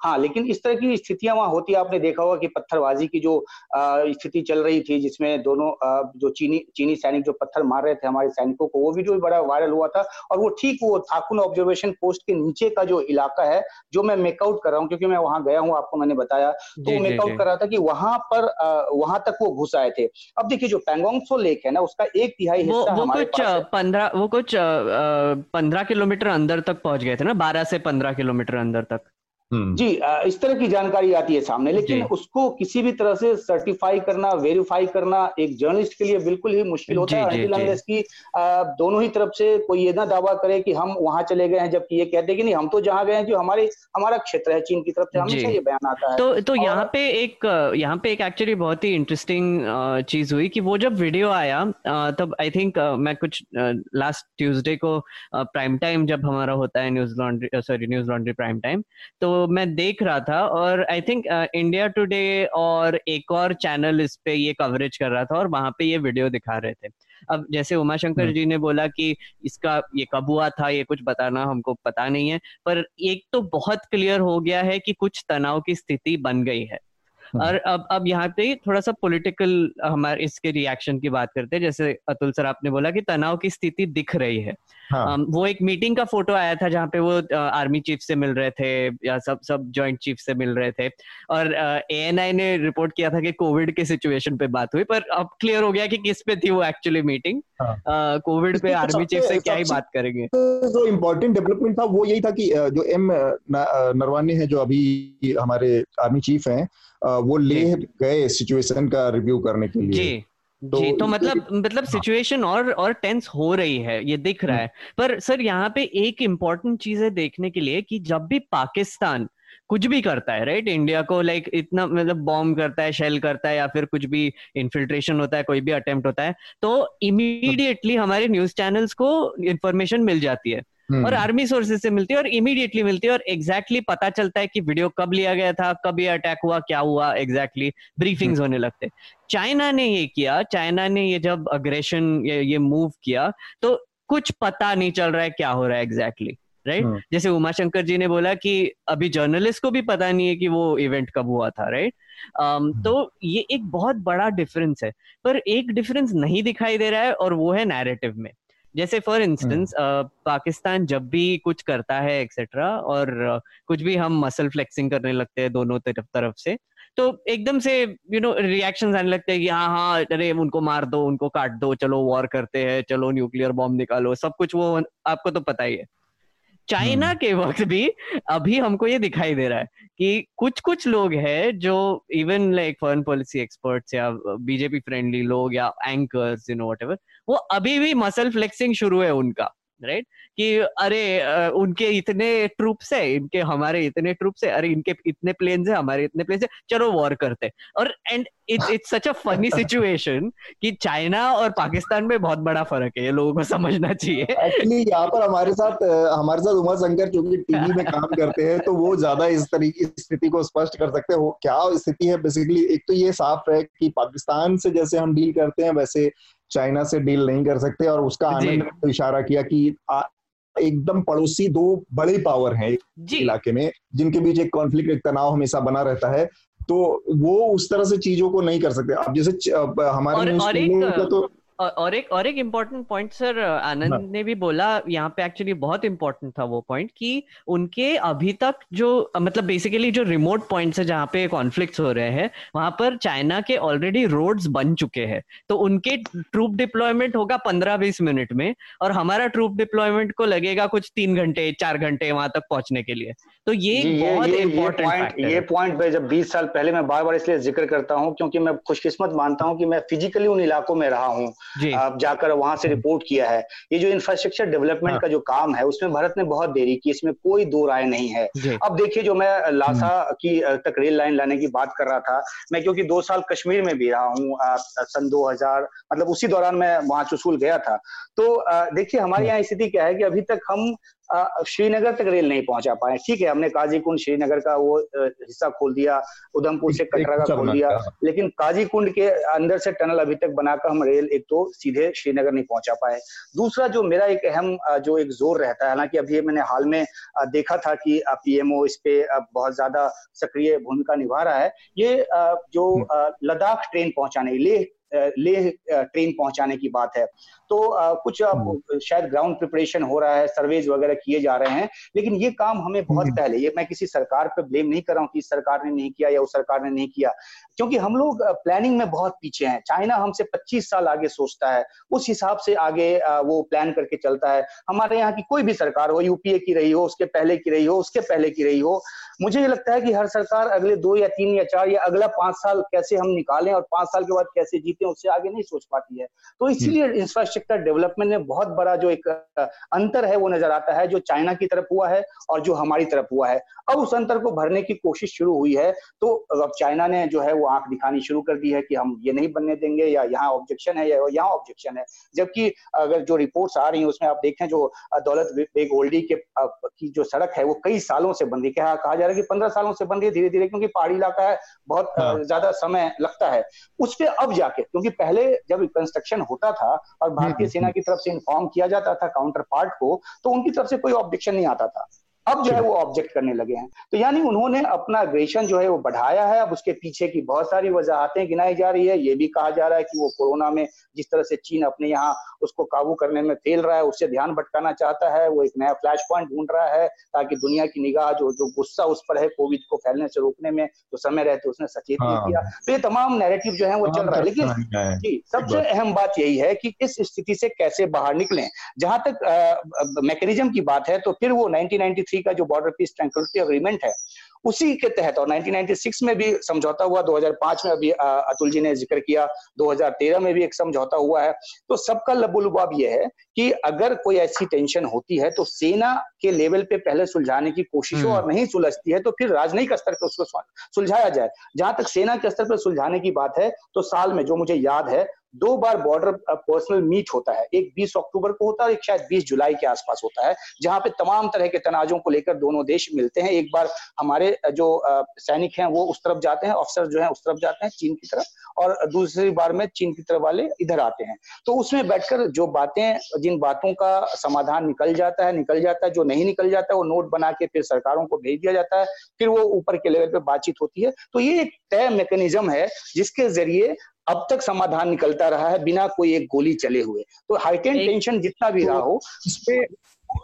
हाँ लेकिन इस तरह की स्थितियाँ वहाँ होती है। आपने देखा होगा कि पत्थरबाजी की जो स्थिति चल रही थी जिसमें दोनों जो चीनी चीनी सैनिक जो पत्थर मार रहे थे हमारे सैनिकों को वो वीडियो भी बड़ा वायरल हुआ था। और वो ठीक वो थाकुन ऑब्जर्वेशन पोस्ट के नीचे का जो इलाका है जो मैं मेकआउट कर रहा हूँ क्योंकि मैं वहाँ गया हूँ आपको मैंने बताया। तो मेकआउट कर रहा था कि वहाँ पर वहाँ तक वो घुस आए थे। अब देखिए जो पैंगोंगसो लेक है ना उसका एक तिहाई हिस्सा वो, वो कुछ पंद्रह वो कुछ पंद्रह किलोमीटर अंदर तक पहुँच गए थे ना बारह से पंद्रह किलोमीटर अंदर तक। जी इस तरह की जानकारी आती है सामने लेकिन उसको किसी भी तरह से सर्टिफाई करना वेरीफाई करना एक जर्नलिस्ट के लिए बिल्कुल ही मुश्किल होता है। की दोनों ही तरफ़ से कोई ये ना दावा करे कि हम वहाँ चले गए हैं जबकि ये कहते कि नहीं हम तो जहाँ गए हैं जो हमारे हमारा क्षेत्र है चीन की तरफ़ से हमेशा ये बयान आता है। तो तो यहाँ पे एक यहाँ पे एक एक्चुअली बहुत ही इंटरेस्टिंग चीज़ हुई कि वो जब वीडियो आया तब आई थिंक मैं कुछ लास्ट ट्यूसडे को प्राइम टाइम जब हमारा होता है news laundry sorry news laundry prime time तो मैं देख रहा था और आई थिंक इंडिया टुडे और एक और चैनल इस पे ये कवरेज कर रहा था और वहाँ पे ये वीडियो दिखा रहे थे अब जैसे उमा शंकर हम्म। जी ने बोला कि इसका ये कब हुआ था ये कुछ बताना हमको पता नहीं है पर एक तो बहुत क्लियर हो गया है कि कुछ तनाव की स्थिति बन गई है। और अब अब यहाँ पे थोड़ा सा पॉलिटिकल हमारे इसके रिएक्शन की बात करते हैं। जैसे अतुल सर आपने बोला कि तनाव की स्थिति दिख रही है। हाँ. वो एक मीटिंग का फ़ोटो आया था जहाँ पे वो आर्मी चीफ से मिल रहे थे या सब सब जॉइंट चीफ से मिल रहे थे। और एएनआई uh, ने रिपोर्ट किया था कि कोविड के सिचुएशन पे बात हुई पर अब क्लियर हो गया कि किस पे थी वो एक्चुअली मीटिंग कोविड पे आर्मी चीफ से क्या ही बात करेंगे? जो इम्पोर्टेंट डेवलपमेंट था वो यही था कि जो एम नरवाने हैं जो अभी हमारे आर्मी चीफ हैं वो ले गए सिचुएशन का रिव्यू करने के लिए। जी तो जी तो मतलब मतलब सिचुएशन और और टेंस हो रही है ये दिख रहा है। पर सर यहाँ पे एक इम्पोर्टेंट चीज़ है देखने के लिए कि जब भी पाकिस्तान कुछ भी करता है राइट इंडिया को लाइक इतना मतलब बॉम्ब करता है शेल करता है या फिर कुछ भी इन्फिल्ट्रेशन होता है कोई भी अटेम्प्ट होता है तो इमीडिएटली हमारे न्यूज़ चैनल्स को इन्फॉर्मेशन मिल जाती है। और आर्मी सोर्सेज से मिलती है और इमीडिएटली मिलती है और एग्जैक्टली exactly पता चलता है कि वीडियो कब लिया गया था कब ये अटैक हुआ क्या हुआ एग्जैक्टली exactly, ब्रीफिंग्स होने लगते चाइना ने ये किया चाइना ने ये जब अग्रेशन ये, ये मूव किया तो कुछ पता नहीं चल रहा है क्या हो रहा है एग्जैक्टली exactly. Right right? जैसे उमा शंकर जी ने बोला कि अभी जर्नलिस्ट को भी पता नहीं है कि वो इवेंट कब हुआ था राइट um, तो ये एक बहुत बड़ा डिफरेंस है पर एक डिफरेंस नहीं दिखाई दे रहा है और वो है नैरेटिव में। जैसे फॉर इंस्टेंस पाकिस्तान जब भी कुछ करता है एक्सेट्रा और कुछ भी हम मसल फ्लेक्सिंग करने लगते हैं दोनों तरफ़ तरफ़ से तो एकदम से यू नो रिएक्शन आने लगते हैं कि हाँ हाँ अरे उनको मार दो उनको काट दो चलो वॉर करते हैं चलो न्यूक्लियर बॉम्ब निकालो सब कुछ वो आपको तो पता ही है। चाइना हम्म। के वक्त भी अभी हमको ये दिखाई दे रहा है कि कुछ कुछ लोग हैं जो even like foreign policy experts या बीजेपी फ्रेंडली लोग या एंकर्स यू नो वट वो अभी भी मसल फ्लेक्सिंग शुरू है उनका राइट कि अरे उनके इतने ट्रूप्स है इनके हमारे इतने ट्रूप्स है अरे इनके इतने प्लेन्स है हमारे इतने प्लेन्स है चलो वॉर करते और and it's it's such a funny situation कि चाइना और पाकिस्तान में बहुत बड़ा फ़र्क है ये लोगों को समझना चाहिए। एक्चुअली यहाँ पर हमारे साथ हमारे साथ उमा शंकर जो कि टीवी में काम [laughs] करते हैं तो वो ज़्यादा इस तरीके की स्थिति को स्पष्ट कर सकते हैं। क्या स्थिति है बेसिकली एक तो ये साफ़ है कि पाकिस्तान से जैसे हम डील करते हैं वैसे चाइना से डील नहीं कर सकते और उसका आनंद ने तो इशारा किया कि एकदम पड़ोसी दो बड़े पावर हैं इलाके में जिनके बीच एक कॉन्फ्लिक्ट एक तनाव हमेशा बना रहता है। तो वो उस तरह से चीज़ों को नहीं कर सकते। आप जैसे हमारे और, और एक, तो और एक और एक इम्पोर्टेंट पॉइंट सर आनंद हाँ. ने भी बोला यहाँ पे एक्चुअली बहुत इम्पोर्टेंट था वो पॉइंट कि उनके अभी तक जो मतलब बेसिकली जो रिमोट पॉइंट्स है जहाँ पे कॉन्फ्लिक्ट हो रहे हैं वहाँ पर चाइना के ऑलरेडी रोड्स बन चुके हैं। तो उनके ट्रूप डिप्लॉयमेंट होगा पंद्रह बीस मिनट में और हमारा ट्रूप डिप्लॉयमेंट को लगेगा कुछ तीन घंटे चार घंटे वहाँ तक पहुँचने के लिए। तो ये, ये बहुत इम्पोर्टेंट ये पॉइंट पे जब बीस साल पहले मैं बार बार इसलिए ज़िक्र करता हूँ क्योंकि मैं खुशकिस्मत मानता हूँ कि मैं फिजिकली उन इलाकों में रहा हूँ। जाकर वहाँ से रिपोर्ट हम्म। किया है ये जो इंफ्रास्ट्रक्चर डेवलपमेंट हाँ। का जो काम है उसमें भारत ने बहुत देरी की इसमें कोई दो राय नहीं है अब देखिए जो मैं लासा हम्म। की तक रेल लाइन लाने की बात कर रहा था मैं क्योंकि दो साल कश्मीर में भी रहा हूँ सन 2000 मतलब उसी दौरान मैं वहाँ चुसूल गया था तो देखिए हमारे यहाँ स्थिति क्या है कि अभी तक हम श्रीनगर तक रेल नहीं पहुँचा पाए। ठीक है हमने काजी कुंड श्रीनगर का वो हिस्सा खोल दिया उधमपुर से कटरा का खोल दिया लेकिन काजी कुंड के अंदर से टनल अभी तक बनाकर हम रेल एक तो सीधे श्रीनगर नहीं पहुँचा पाए। दूसरा जो मेरा एक अहम जो एक ज़ोर रहता है हालाँकि अभी मैंने हाल में देखा था कि पीएमओ इस पे बहुत ज़्यादा सक्रिय भूमिका निभा रहा है ये जो हम्म। लद्दाख ट्रेन पहुँचाने लेह लेह ट्रेन पहुँचाने की बात है तो कुछ हम्म। शायद ग्राउंड प्रिपरेशन हो रहा है सर्वेज वगैरह किए जा रहे हैं लेकिन ये काम हमें बहुत हम्म। पहले ये मैं किसी सरकार पर ब्लेम नहीं कर रहा हूँ कि इस सरकार ने नहीं किया या उस सरकार ने नहीं किया क्योंकि हम लोग प्लानिंग में बहुत पीछे हैं चाइना हमसे 25 साल आगे सोचता है उस हिसाब से आगे वो प्लान करके चलता है हमारे यहाँ की कोई भी सरकार हो यूपीए की रही हो उसके पहले की रही हो उसके पहले की रही हो मुझे ये लगता है कि हर सरकार अगले दो या तीन या चार या अगला पाँच साल कैसे हम निकालें और पाँच साल के बाद कैसे जीते उससे आगे नहीं सोच पाती है। तो इसलिए इंफ्रास्ट्रक्चर डेवलपमेंट में बहुत बड़ा जो एक अंतर है वो नज़र आता है जो चाइना की तरफ़ हुआ है और जो हमारी तरफ़ हुआ है। अब उस अंतर को भरने की कोशिश शुरू हुई है तो अब चाइना ने जो है वो आँख दिखानी शुरू कर दी है कि हम ये नहीं बनने देंगे या यहाँ ऑब्जेक्शन है या यहाँ ऑब्जेक्शन है। जबकि अगर जो रिपोर्ट्स आ रही है उसमें आप देखें जो दौलत बेग ओल्डी के की जो सड़क है वो कई सालों से है। कहा जा रहा है कि पंद्रह सालों से रही है धीरे धीरे क्योंकि पहाड़ी इलाका है बहुत हाँ। ज़्यादा समय लगता है। उस पर अब जाके क्योंकि पहले जब कंस्ट्रक्शन होता था और भारतीय हम्म, हम्म, सेना की तरफ़ से इन्फॉर्म किया जाता था काउंटर पार्ट को तो उनकी तरफ़ से कोई ऑब्जेक्शन नहीं आता था। अब जो है वो ऑब्जेक्ट करने लगे हैं। तो यानी उन्होंने अपना अग्रेशन जो है वो बढ़ाया है। अब उसके पीछे की बहुत सारी वजहतें गिनाई जा रही है। ये भी कहा जा रहा है कि वो कोरोना में जिस तरह से चीन अपने यहाँ उसको काबू करने में फेल रहा है उससे ध्यान भटकाना चाहता है। वो एक नया फ्लैश पॉइंट ढूंढ रहा है ताकि दुनिया की निगाह जो जो गुस्सा उस पर है कोविड को फैलने से रोकने में जो समय रहते उसने सचेत नहीं हाँ। किया। तो ये तमाम नैरेटिव जो है वो चल रहा है। लेकिन जी सबसे अहम बात यही है कि इस स्थिति से कैसे बाहर निकलें। जहाँ तक मैकेनिज्म की बात है तो फिर वो 1993 का जो बॉर्डर पीस ट्रैंक्विलिटी अग्रीमेंट है उसी के तहत और 1996 में भी समझौता हुआ 2005 में अभी अतुल जी ने ज़िक्र किया 2013 में भी एक समझौता हुआ है तो सबका लबुलुबाब यह है कि अगर कोई ऐसी टेंशन होती है तो सेना के लेवल पे पहले सुलझाने की कोशिश हो हम्म। और नहीं सुलझती है तो फिर राजनयिक स्तर पर उसको सुलझाया जाए जहाँ तक सेना के स्तर पर सुलझाने की बात है तो साल में जो मुझे याद है दो बार बॉर्डर पर्सनल मीट होता है। एक 20 अक्टूबर को होता है एक शायद 20 जुलाई के आसपास होता है, जहाँ पे तमाम तरह के तनाजों को लेकर दोनों देश मिलते हैं। एक बार हमारे जो सैनिक हैं वो उस तरफ़ जाते हैं अफसर जो हैं उस तरफ़ जाते हैं, चीन की तरफ़, और दूसरी बार में चीन की तरफ़ वाले इधर आते हैं। तो उसमें बैठकर जो बातें, जिन बातों का समाधान निकल जाता है, निकल जाता है, जो नहीं निकल जाता है, वो नोट बना के फिर सरकारों को भेज दिया जाता है। फिर वो ऊपर के लेवल पे बातचीत होती है। तो ये एक तय मैकेनिज्म है, जिसके ज़रिए अब तक समाधान निकलता रहा है बिना कोई एक गोली चले हुए। तो हाइटेन टेंशन जितना भी रहा हो इस पे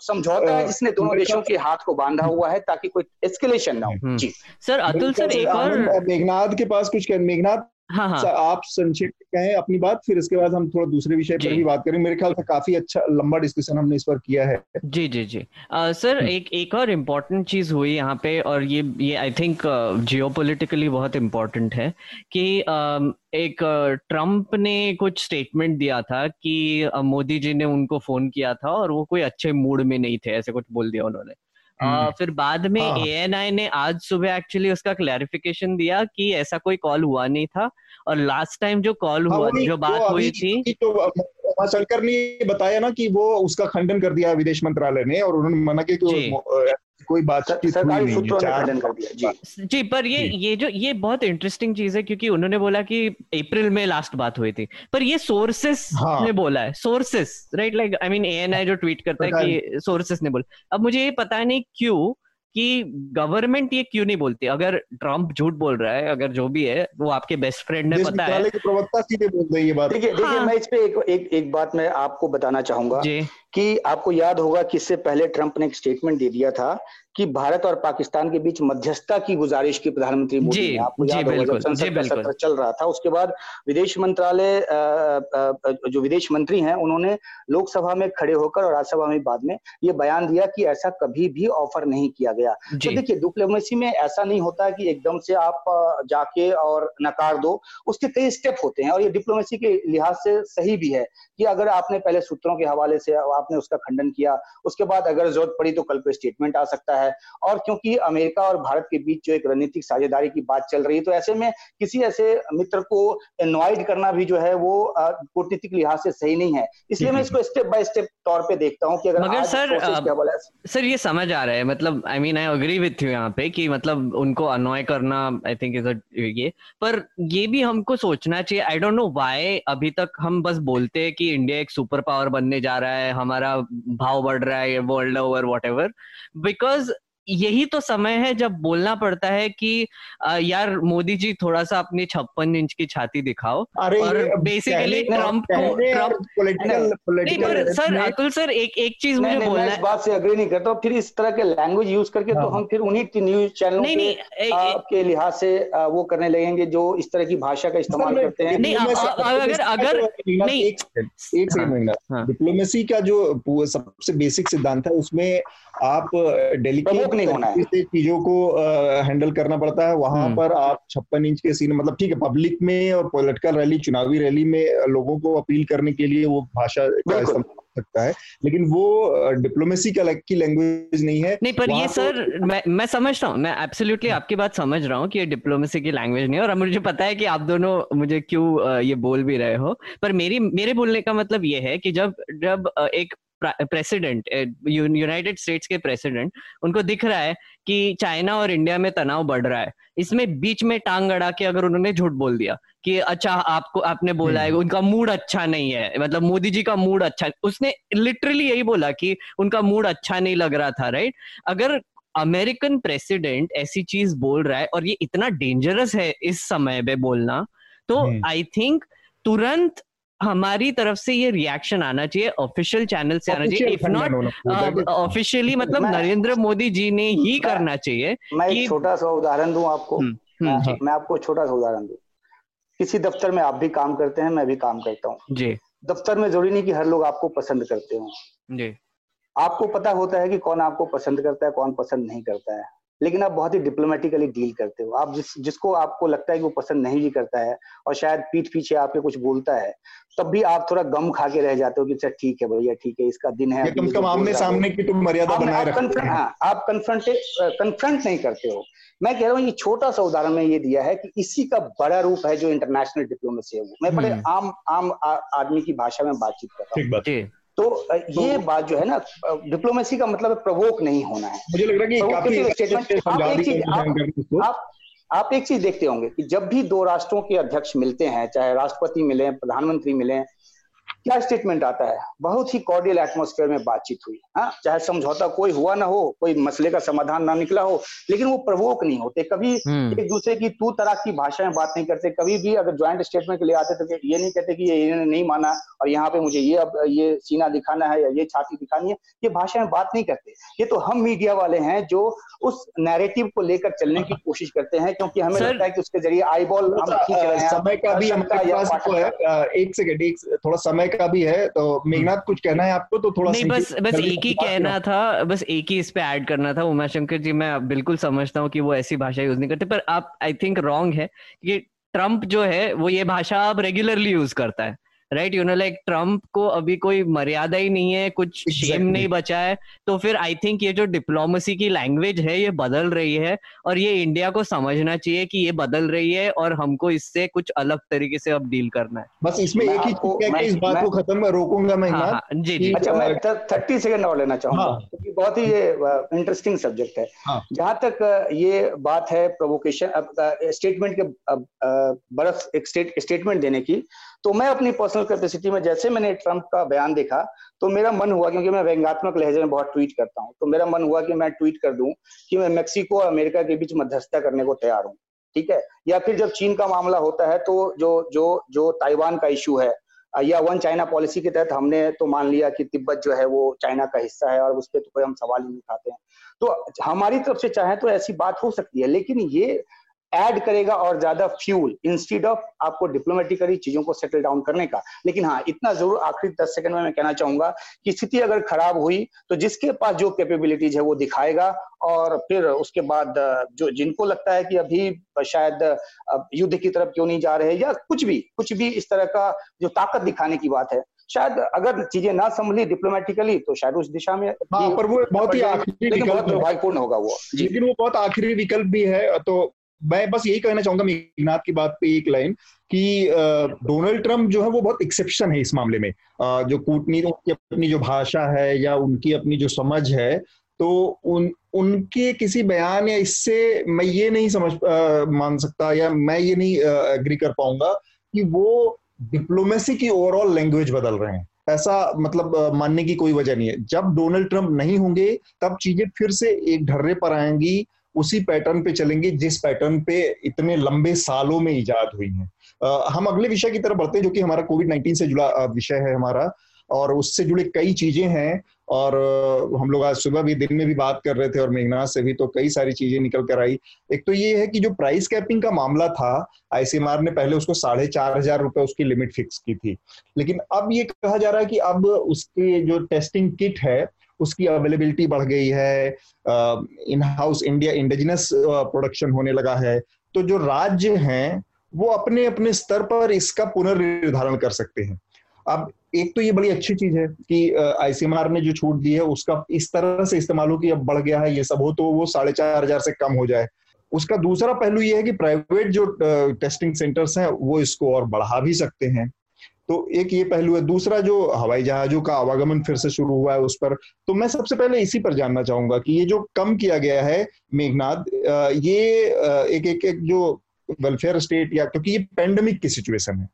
समझौता है जिसने दोनों देशों के हाथ को बांधा हुआ है ताकि कोई एस्केलेशन ना हो। हम्म। जी। सर अतुल सर एक और मेघनाथ के पास कुछ मेघनाथ हाँ हाँ। आप संक्षेप में कहें अपनी बात फिर इसके बाद हम थोड़ा दूसरे विषय पर भी बात करें मेरे ख्याल से काफ़ी अच्छा लंबा डिस्कशन हमने इस पर किया है। जी जी जी। आ, सर हम्म। एक एक और इम्पोर्टेंट चीज़ हुई यहाँ पे और ये ये आई थिंक जियोपॉलिटिकली बहुत इम्पोर्टेंट है कि आ, एक ट्रंप ने कुछ स्टेटमेंट दिया था कि मोदी जी ने उनको फ़ोन किया था और वो कोई अच्छे मूड में नहीं थे ऐसे कुछ बोल दिया उन्होंने। Uh, फिर बाद में ए एन आई ने आज सुबह एक्चुअली उसका क्लैरिफिकेशन दिया कि ऐसा कोई कॉल हुआ नहीं था और लास्ट टाइम जो कॉल हाँ, हुआ जो बात हुई थी। तो शंकर ने बताया ना कि वो उसका खंडन कर दिया विदेश मंत्रालय ने और उन्होंने मना किया कोई बात सरकारी सूत्रों ने खंडन कर दिया। जी। जी पर ये ये जो ये बहुत इंटरेस्टिंग चीज़ है क्योंकि उन्होंने बोला कि अप्रैल में लास्ट बात हुई थी। पर ये सोर्सेस हाँ. ने बोला है sources right like I mean ANI जो ट्वीट करता है कि सोर्सेस ने बोला। अब मुझे ये पता नहीं क्यों कि गवर्नमेंट ये क्यों नहीं बोलती? अगर ट्रंप झूठ बोल रहा है अगर जो भी है वो आपके बेस्ट फ्रेंड ने पता है प्रवक्ता सीधे बोल रही है बात। देखिए देखिए हाँ। मैं इस पे एक, एक एक बात मैं आपको बताना चाहूँगा कि आपको याद होगा कि इससे पहले ट्रंप ने एक स्टेटमेंट दे दिया था कि भारत और पाकिस्तान के बीच मध्यस्थता की गुजारिश की प्रधानमंत्री मोदी ने। आपको याद होगा जब संसद का सत्र चल रहा था उसके बाद विदेश मंत्रालय जो विदेश मंत्री हैं उन्होंने लोकसभा में खड़े होकर और राज्यसभा में बाद में ये बयान दिया कि ऐसा कभी भी ऑफ़र नहीं किया गया। तो देखिए डिप्लोमेसी में ऐसा नहीं होता कि एकदम से आप जाके और नकार दो उसके कई स्टेप होते हैं और ये डिप्लोमेसी के लिहाज से सही भी है कि अगर आपने पहले सूत्रों के हवाले से आपने उसका खंडन किया उसके बाद अगर ज़रूरत पड़ी तो कल पे स्टेटमेंट आ सकता है और क्योंकि अमेरिका और भारत के बीच जो एक रणनीतिक साझेदारी की बात चल रही है तो ऐसे में किसी ऐसे मित्र को इन्वाइट करना भी जो है वो कूटनीतिक लिहाज से सही नहीं है। इसलिए मैं इसको स्टेप बाय स्टेप तौर पे देखता हूँ कि अगर मगर सर सर ये समझ आ रहा है मतलब I mean I agree with you यहाँ पे कि मतलब उनको अनॉय करना आई थिंक इज़ ये पर ये भी हमको सोचना चाहिए। आई डोंट नो व्हाई अभी तक हम बस बोलते हैं कि इंडिया एक सुपर पावर बनने जा रहा है हमारा भाव बढ़ रहा है world over whatever because यही तो समय है जब बोलना पड़ता है कि यार मोदी जी थोड़ा सा अपनी छप्पन इंच की छाती दिखाओ। अरे और बेसिकली ट्रंप को ट्रंप सर अतुल सर एक एक चीज़ मुझे बोलना है। इस बात से अग्री नहीं करता फिर इस तरह के लैंग्वेज यूज़ करके तो हाँ। हम फिर उन्हीं न्यूज़ चैनलों के लिहाज से वो करने लगेंगे जो इस तरह की भाषा का इस्तेमाल करते हैं। नहीं अगर अगर नहीं। एक सेकंड डिप्लोमेसी का जो सबसे बेसिक सिद्धांत है उसमें आप डेलीकेट नहीं होना है। चीज़ों को हैंडल करना पड़ता है। वहाँ हम्म। पर आप छप्पन इंच के सीन मतलब ठीक है पब्लिक में और पॉलिटिकल रैली चुनावी रैली में लोगों को अपील करने के लिए वो भाषा का इस्तेमाल सकता है। लेकिन वो डिप्लोमेसी का की लैंग्वेज नहीं है। नहीं पर ये तो... सर मैं मैं समझ रहा हूँ मैं एब्सोल्युटली आपकी बात समझ रहा हूँ कि ये डिप्लोमेसी की लैंग्वेज नहीं है और मुझे पता है कि आप दोनों मुझे क्यों ये बोल भी रहे हो। पर मेरी मेरे बोलने का मतलब ये है कि जब जब एक प्रेसिडेंट यूनाइटेड स्टेट्स के प्रेसिडेंट उनको दिख रहा है कि चाइना और इंडिया में तनाव बढ़ रहा है इसमें बीच में टांग अड़ा के अगर उन्होंने झूठ बोल दिया कि अच्छा आपको आपने बोला है हम्म। उनका मूड अच्छा नहीं है मतलब मोदी जी का मूड अच्छा उसने लिटरली यही बोला कि उनका मूड अच्छा नहीं लग रहा था राइट अगर अमेरिकन प्रेसिडेंट ऐसी चीज़ बोल रहा है और ये इतना डेंजरस है इस समय में बोलना तो आई हम्म। थिंक तुरंत हमारी तरफ़ से ये रिएक्शन आना चाहिए ऑफिशियल चैनल से आना चाहिए इफ़ नॉट ऑफिशियली मतलब नरेंद्र मोदी जी ने ही करना चाहिए मैं एक छोटा सा उदाहरण दूँ आपको। हम्म, हुँ, मैं आपको छोटा सा उदाहरण दूँ। किसी दफ्तर में आप भी काम करते हैं मैं भी काम करता हूँ। जी। दफ्तर में ज़रूरी नहीं कि हर लोग आपको पसंद करते हो। जी। आपको पता होता है कि कौन आपको पसंद करता है कौन पसंद नहीं करता है। लेकिन आप बहुत ही डिप्लोमेटिकली डील करते हो। आप जिस जिसको आपको लगता है कि वो पसंद नहीं भी करता है और शायद पीठ पीछे आपके कुछ बोलता है तब भी आप थोड़ा गम खा के रह जाते हो कि अच्छा ठीक है भैया ठीक है इसका दिन है कम कम आमने सामने की तुम मर्यादा बनाए रखते हाँ। आप कन्फ्रंट कन्फ्रंट नहीं करते हो। मैं कह रहा हूँ ये छोटा सा उदाहरण में ये दिया है कि इसी का बड़ा रूप है जो इंटरनेशनल डिप्लोमेसी है वो। मैं बड़े हम्म। आम आम आदमी की भाषा में बातचीत कर रहा हूँ। तो ये तो, बात जो है ना डिप्लोमेसी का मतलब प्रवोक नहीं होना है। मुझे लग रहा है कि आप आप एक चीज़ देखते होंगे कि जब भी दो राष्ट्रों के अध्यक्ष मिलते हैं चाहे राष्ट्रपति मिले प्रधानमंत्री मिले क्या स्टेटमेंट आता है? बहुत ही कॉर्डियल एटमोस्फेयर में बातचीत हुई। हाँ चाहे समझौता कोई हुआ ना हो कोई मसले का समाधान ना निकला हो लेकिन वो प्रवोक नहीं होते। कभी हम्म। एक दूसरे की तू तरह की भाषा में बात नहीं करते। कभी भी अगर ज्वाइंट स्टेटमेंट के लिए आते तो ये नहीं कहते कि ये इन्होंने नहीं माना और यहाँ पे मुझे ये अब ये सीना दिखाना है या ये छाती दिखानी है ये भाषा में बात नहीं करते। ये तो हम मीडिया वाले हैं जो उस नैरेटिव को लेकर चलने की कोशिश करते हैं क्योंकि हमें लगता है कि उसके ज़रिए आई बॉल हम खींच रहे हैं समय का भी हमारे पास है। एक सेकंड एक थोड़ा समय का भी है तो मेघनाथ कुछ कहना है आपको? तो थोड़ा नहीं बस बस एक ही कहना था बस एक ही इस पे ऐड करना था उमा शंकर जी मैं बिल्कुल समझता हूँ कि वो ऐसी भाषा यूज़ नहीं करते पर आप आई थिंक रॉन्ग है कि ट्रंप जो है वो ये भाषा आप रेगुलरली यूज़ करता है। Right you know like Trump को अभी कोई मर्यादा ही नहीं है कुछ exactly. शेम नहीं बचा है तो फिर आई थिंक ये जो डिप्लोमेसी की लैंग्वेज है ये बदल रही है और ये इंडिया को समझना चाहिए कि ये बदल रही है और हमको इससे कुछ अलग तरीके से अब डील करना है। बस इसमें एक ही मैं, इस बात को खत्म मैं रोकूँगा मैं हाँ, हाँ, जी जी। अच्छा मैं थर्टी सेकेंड और लेना चाहूँगा हाँ, क्योंकि बहुत ही ये इंटरेस्टिंग सब्जेक्ट है। हाँ, जहाँ तक ये बात है प्रोवोकेशन स्टेटमेंट के बर्फ़ एक स्टेटमेंट देने की तो मैं अपनी पर्सनल कैपेसिटी में जैसे मैंने ट्रंप का बयान देखा तो मेरा मन हुआ क्योंकि मैं व्यंगात्मक लहजे में बहुत ट्वीट करता हूँ तो मेरा मन हुआ कि मैं ट्वीट कर दूँ कि मैं मेक्सिको और अमेरिका के बीच मध्यस्थता करने को तैयार हूँ, ठीक है? या फिर जब चीन का मामला होता है तो जो जो जो ताइवान का इशू है, या वन चाइना पॉलिसी के तहत हमने तो मान लिया कि तिब्बत जो है वो चाइना का हिस्सा है और उस पर तो कोई हम सवाल ही नहीं उठाते हैं। तो हमारी तरफ़ से चाहे तो ऐसी बात हो सकती है, लेकिन ये ऐड करेगा और ज़्यादा फ्यूल इंस्टीड ऑफ़ आपको डिप्लोमेटिकली चीज़ों को सेटल डाउन करने का। लेकिन हाँ इतना ज़रूर आखिरी दस सेकंड में मैं कहना चाहूँगा कि स्थिति अगर खराब हुई तो जिसके पास जो कैपेबिलिटीज है वो दिखाएगा और फिर उसके बाद जो जिनको लगता है कि अभी शायद युद्ध की तरफ़ क्यों नहीं जा रहे या कुछ भी कुछ भी इस तरह का जो ताकत दिखाने की बात है शायद अगर चीज़ें ना संभली डिप्लोमेटिकली तो शायद उस दिशा में हाँ, पर वो बहुत ही आखिरी विकल्प दुर्भाग्यपूर्ण होगा वो। लेकिन वो बहुत आखिरी विकल्प भी है तो मैं बस यही कहना चाहूँगा मेघनाथ की बात पे एक लाइन कि डोनाल्ड ट्रंप जो है वो बहुत एक्सेप्शन है इस मामले में। जो कूटनीति उनकी अपनी जो भाषा है या उनकी अपनी जो समझ है तो उन उनके किसी बयान या इससे मैं ये नहीं समझ आ, मान सकता या मैं ये नहीं एग्री कर पाऊँगा कि वो डिप्लोमेसी की ओवरऑल लैंग्वेज बदल रहे हैं। ऐसा मतलब मानने की कोई वजह नहीं है। जब डोनाल्ड ट्रंप नहीं होंगे तब चीज़ें फिर से एक ढर्रे पर आएँगी उसी पैटर्न पे चलेंगे जिस पैटर्न पे इतने लंबे सालों में इजाद हुई है। हम अगले विषय की तरफ़ बढ़ते हैं, जो कि हमारा कोविड नाइन्टीन से जुड़ा विषय है हमारा, और उससे जुड़े कई चीज़ें हैं, और हम लोग आज सुबह भी दिन में भी बात कर रहे थे, और मेघनाथ से भी तो कई सारी चीज़ें निकल कर आई। एक तो ये है कि जो प्राइस कैपिंग का मामला था आईसीएमआर ने पहले उसको साढ़े चार हज़ार रुपए उसकी लिमिट फिक्स की थी। लेकिन अब ये कहा जा रहा है कि अब उसके जो टेस्टिंग किट है उसकी अवेलेबिलिटी बढ़ गई है in house India indigenous production होने लगा है। तो जो राज्य हैं, वो अपने अपने स्तर पर इसका पुनर्निर्धारण कर सकते हैं। अब एक तो ये बड़ी अच्छी चीज़ है कि आईसीएमआर ने जो छूट दी है, उसका इस तरह से इस्तेमाल हो कि अब बढ़ गया है, ये सब हो तो वो साढ़े चार हज़ार से कम हो जाए। उसका दूसरा पहलू ये है कि प्राइवेट जो टेस्टिंग सेंटर्स हैं, वो इसको और बढ़ा भी सकते हैं। तो एक ये पहलू है। दूसरा जो हवाई जहाजों का आवागमन फिर से शुरू हुआ है उस पर तो मैं सबसे पहले इसी पर जानना चाहूँगा कि ये जो कम किया गया है मेघनाथ ये एक एक एक जो वेलफेयर स्टेट या, क्योंकि ये पेंडेमिक की सिचुएशन है।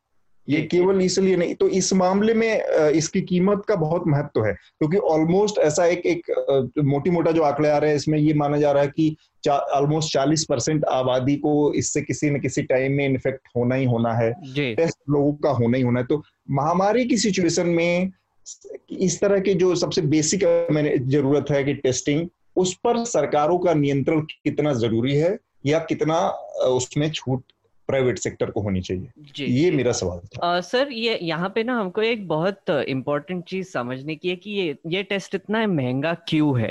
ये केवल इसलिए नहीं तो इस मामले में इसकी कीमत का बहुत महत्व है क्योंकि ऑलमोस्ट ऐसा एक एक मोटी मोटा जो आंकड़े आ रहे हैं इसमें ये माना जा रहा है कि ऑलमोस्ट चालीस परसेंट आबादी को इससे किसी न किसी टाइम में इन्फेक्ट होना ही होना है। टेस्ट लोगों का होना ही होना है। तो महामारी की सिचुएशन में इस तरह के जो सबसे बेसिक ज़रूरत है कि टेस्टिंग उस पर सरकारों का नियंत्रण कितना ज़रूरी है या कितना उसमें छूट प्राइवेट सेक्टर को होनी चाहिए। जी, ये जी, मेरा सवाल था। आ, सर ये यहाँ पे ना हमको एक बहुत इम्पोर्टेंट चीज़ समझने की है कि ये ये टेस्ट इतना महँगा क्यों है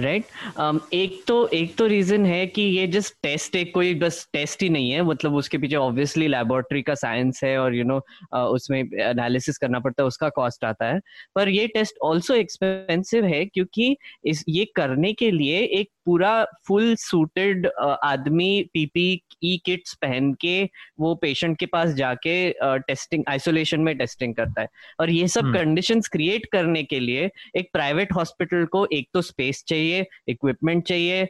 राइट um, एक तो एक तो रीजन है कि ये जस्ट टेस्ट एक कोई बस टेस्ट ही नहीं है मतलब उसके पीछे ऑब्वियसली लेबोरेटरी का साइंस है और यू you नो know, उसमें एनालिसिस करना पड़ता है उसका कॉस्ट आता है। पर ये टेस्ट ऑल्सो एक्सपेंसिव है क्योंकि इस ये करने के लिए एक पूरा फुल सूटेड आदमी पीपी ई किट्स पहन के वो पेशेंट के पास जाके टेस्टिंग आइसोलेशन में टेस्टिंग करता है और ये सब कंडीशंस हम्म। क्रिएट करने के लिए एक प्राइवेट हॉस्पिटल को एक तो स्पेस चाहिए इक्विपमेंट चाहिए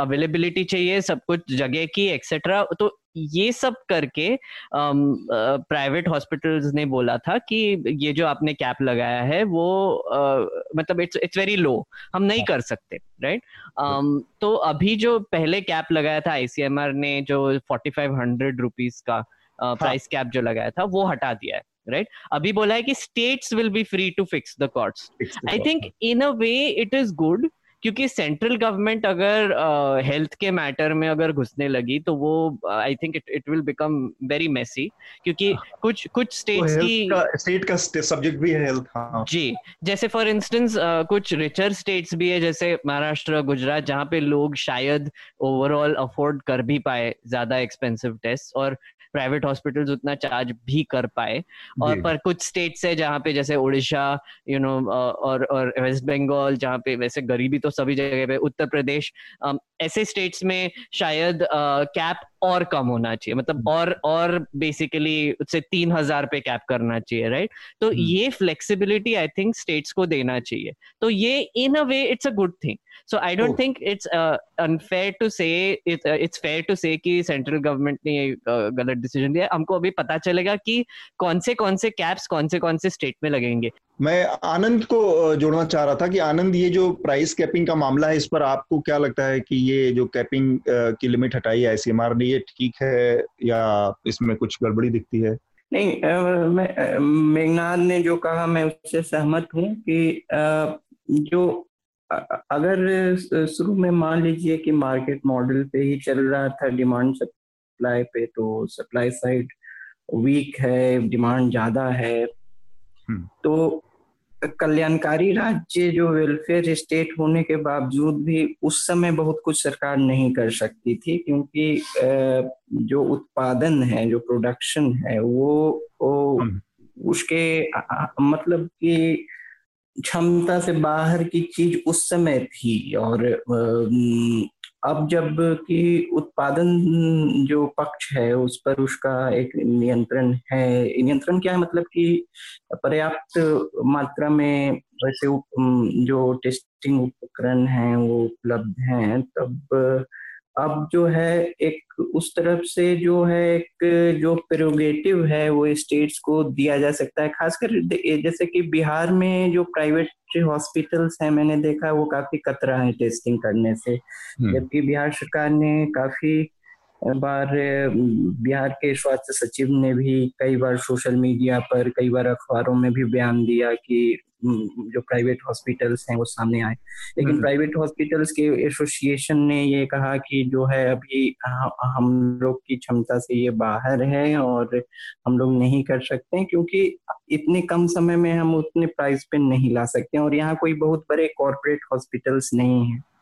अवेलेबिलिटी चाहिए सब कुछ जगह की एक्सेट्रा तो ये सब करके प्राइवेट हॉस्पिटल्स ने बोला था कि ये जो आपने कैप लगाया है वो uh, मतलब इट्स इट्स वेरी लो हम नहीं हाँ। कर सकते राइट um, तो अभी जो पहले कैप लगाया था आईसीएमआर ने जो फोर्टी फाइव हंड्रेड रुपीज़ का प्राइस uh, कैप हाँ। जो लगाया था वो हटा दिया है राइट right? अभी बोला है कि states will be free to fix the cords I think in a way it is good क्योंकि सेंट्रल गवर्नमेंट अगर हेल्थ uh, के मैटर में अगर घुसने लगी तो वो I think it it will become very messy क्योंकि हाँ। कुछ कुछ स्टेट्स की स्टेट का सब्जेक्ट भी है हेल्थ हाँ. जी जैसे फॉर इंस्टेंस uh, कुछ रिचर स्टेट्स भी है जैसे महाराष्ट्र गुजरात जहाँ पे लोग शायद ओवरऑल अफोर्ड कर भी पाए ज़्यादा एक्सपेंसिव टेस्ट और प्राइवेट हॉस्पिटल्स उतना चार्ज भी कर पाए। और पर कुछ स्टेट्स है जहाँ पे जैसे उड़ीसा यू नो और और वेस्ट बंगाल जहाँ पे वैसे गरीबी तो सभी जगह पे उत्तर प्रदेश ऐसे स्टेट्स में शायद कैप और कम होना चाहिए। मतलब हम्म। और और बेसिकली उससे तीन हज़ार पे कैप करना चाहिए राइट तो हम्म। ये फ्लेक्सिबिलिटी आई थिंक स्टेट्स को देना चाहिए। तो ये in a way it's a good thing so I don't think it's unfair to say it's fair to say कि सेंट्रल गवर्नमेंट ने ये uh, गलत डिसीज़न लिया। हमको अभी पता चलेगा कि कौन से कौन से कैप्स कौन से कौन से स्टेट में लगेंगे। मैं आनंद को जोड़ना चाह रहा था कि आनंद, ये जो प्राइस कैपिंग का मामला है, इस पर आपको क्या लगता है कि ये जो कैपिंग की लिमिट हटाई है आईसीएमआर ने, ये ठीक है या इसमें कुछ गड़बड़ी दिखती है नहीं मैं मेघनाथ ने जो कहा, मैं उससे सहमत हूँ कि जो अगर शुरू में मान लीजिए कि मार्केट मॉडल पे ही चल रहा था डिमांड सप्लाई पे तो सप्लाई साइड वीक है डिमांड ज़्यादा है। तो कल्याणकारी राज्य जो वेलफेयर स्टेट होने के बावजूद भी उस समय बहुत कुछ सरकार नहीं कर सकती थी क्योंकि जो उत्पादन है जो प्रोडक्शन है वो, वो हम्म। उसके मतलब कि क्षमता से बाहर की चीज़ उस समय थी और अब जब कि उत्पादन जो पक्ष है उस पर उसका एक नियंत्रण है। नियंत्रण क्या है? मतलब कि पर्याप्त मात्रा में वैसे जो टेस्टिंग उपकरण हैं वो उपलब्ध हैं, तब अब जो है एक उस तरफ़ से जो है एक जो प्रोगेटिव है वो स्टेट्स को दिया जा सकता है खासकर जैसे कि बिहार में जो प्राइवेट हॉस्पिटल्स हैं मैंने देखा वो काफ़ी कतरा है टेस्टिंग करने से हम्म। जबकि बिहार सरकार ने काफ़ी बार बिहार के स्वास्थ्य सचिव ने भी कई बार सोशल मीडिया पर कई बार अखबारों में भी बयान दिया कि जो प्राइवेट हॉस्पिटल्स हैं वो सामने आए। लेकिन प्राइवेट हॉस्पिटल्स के एसोसिएशन ने ये कहा कि जो है अभी हम लोग की क्षमता से ये बाहर है और हम लोग नहीं कर सकते क्योंकि इतने कम समय में हम उतने प्राइस पे नहीं ला सकते और यहाँ कोई बहुत बड़े कॉरपोरेट हॉस्पिटल्स नहीं है।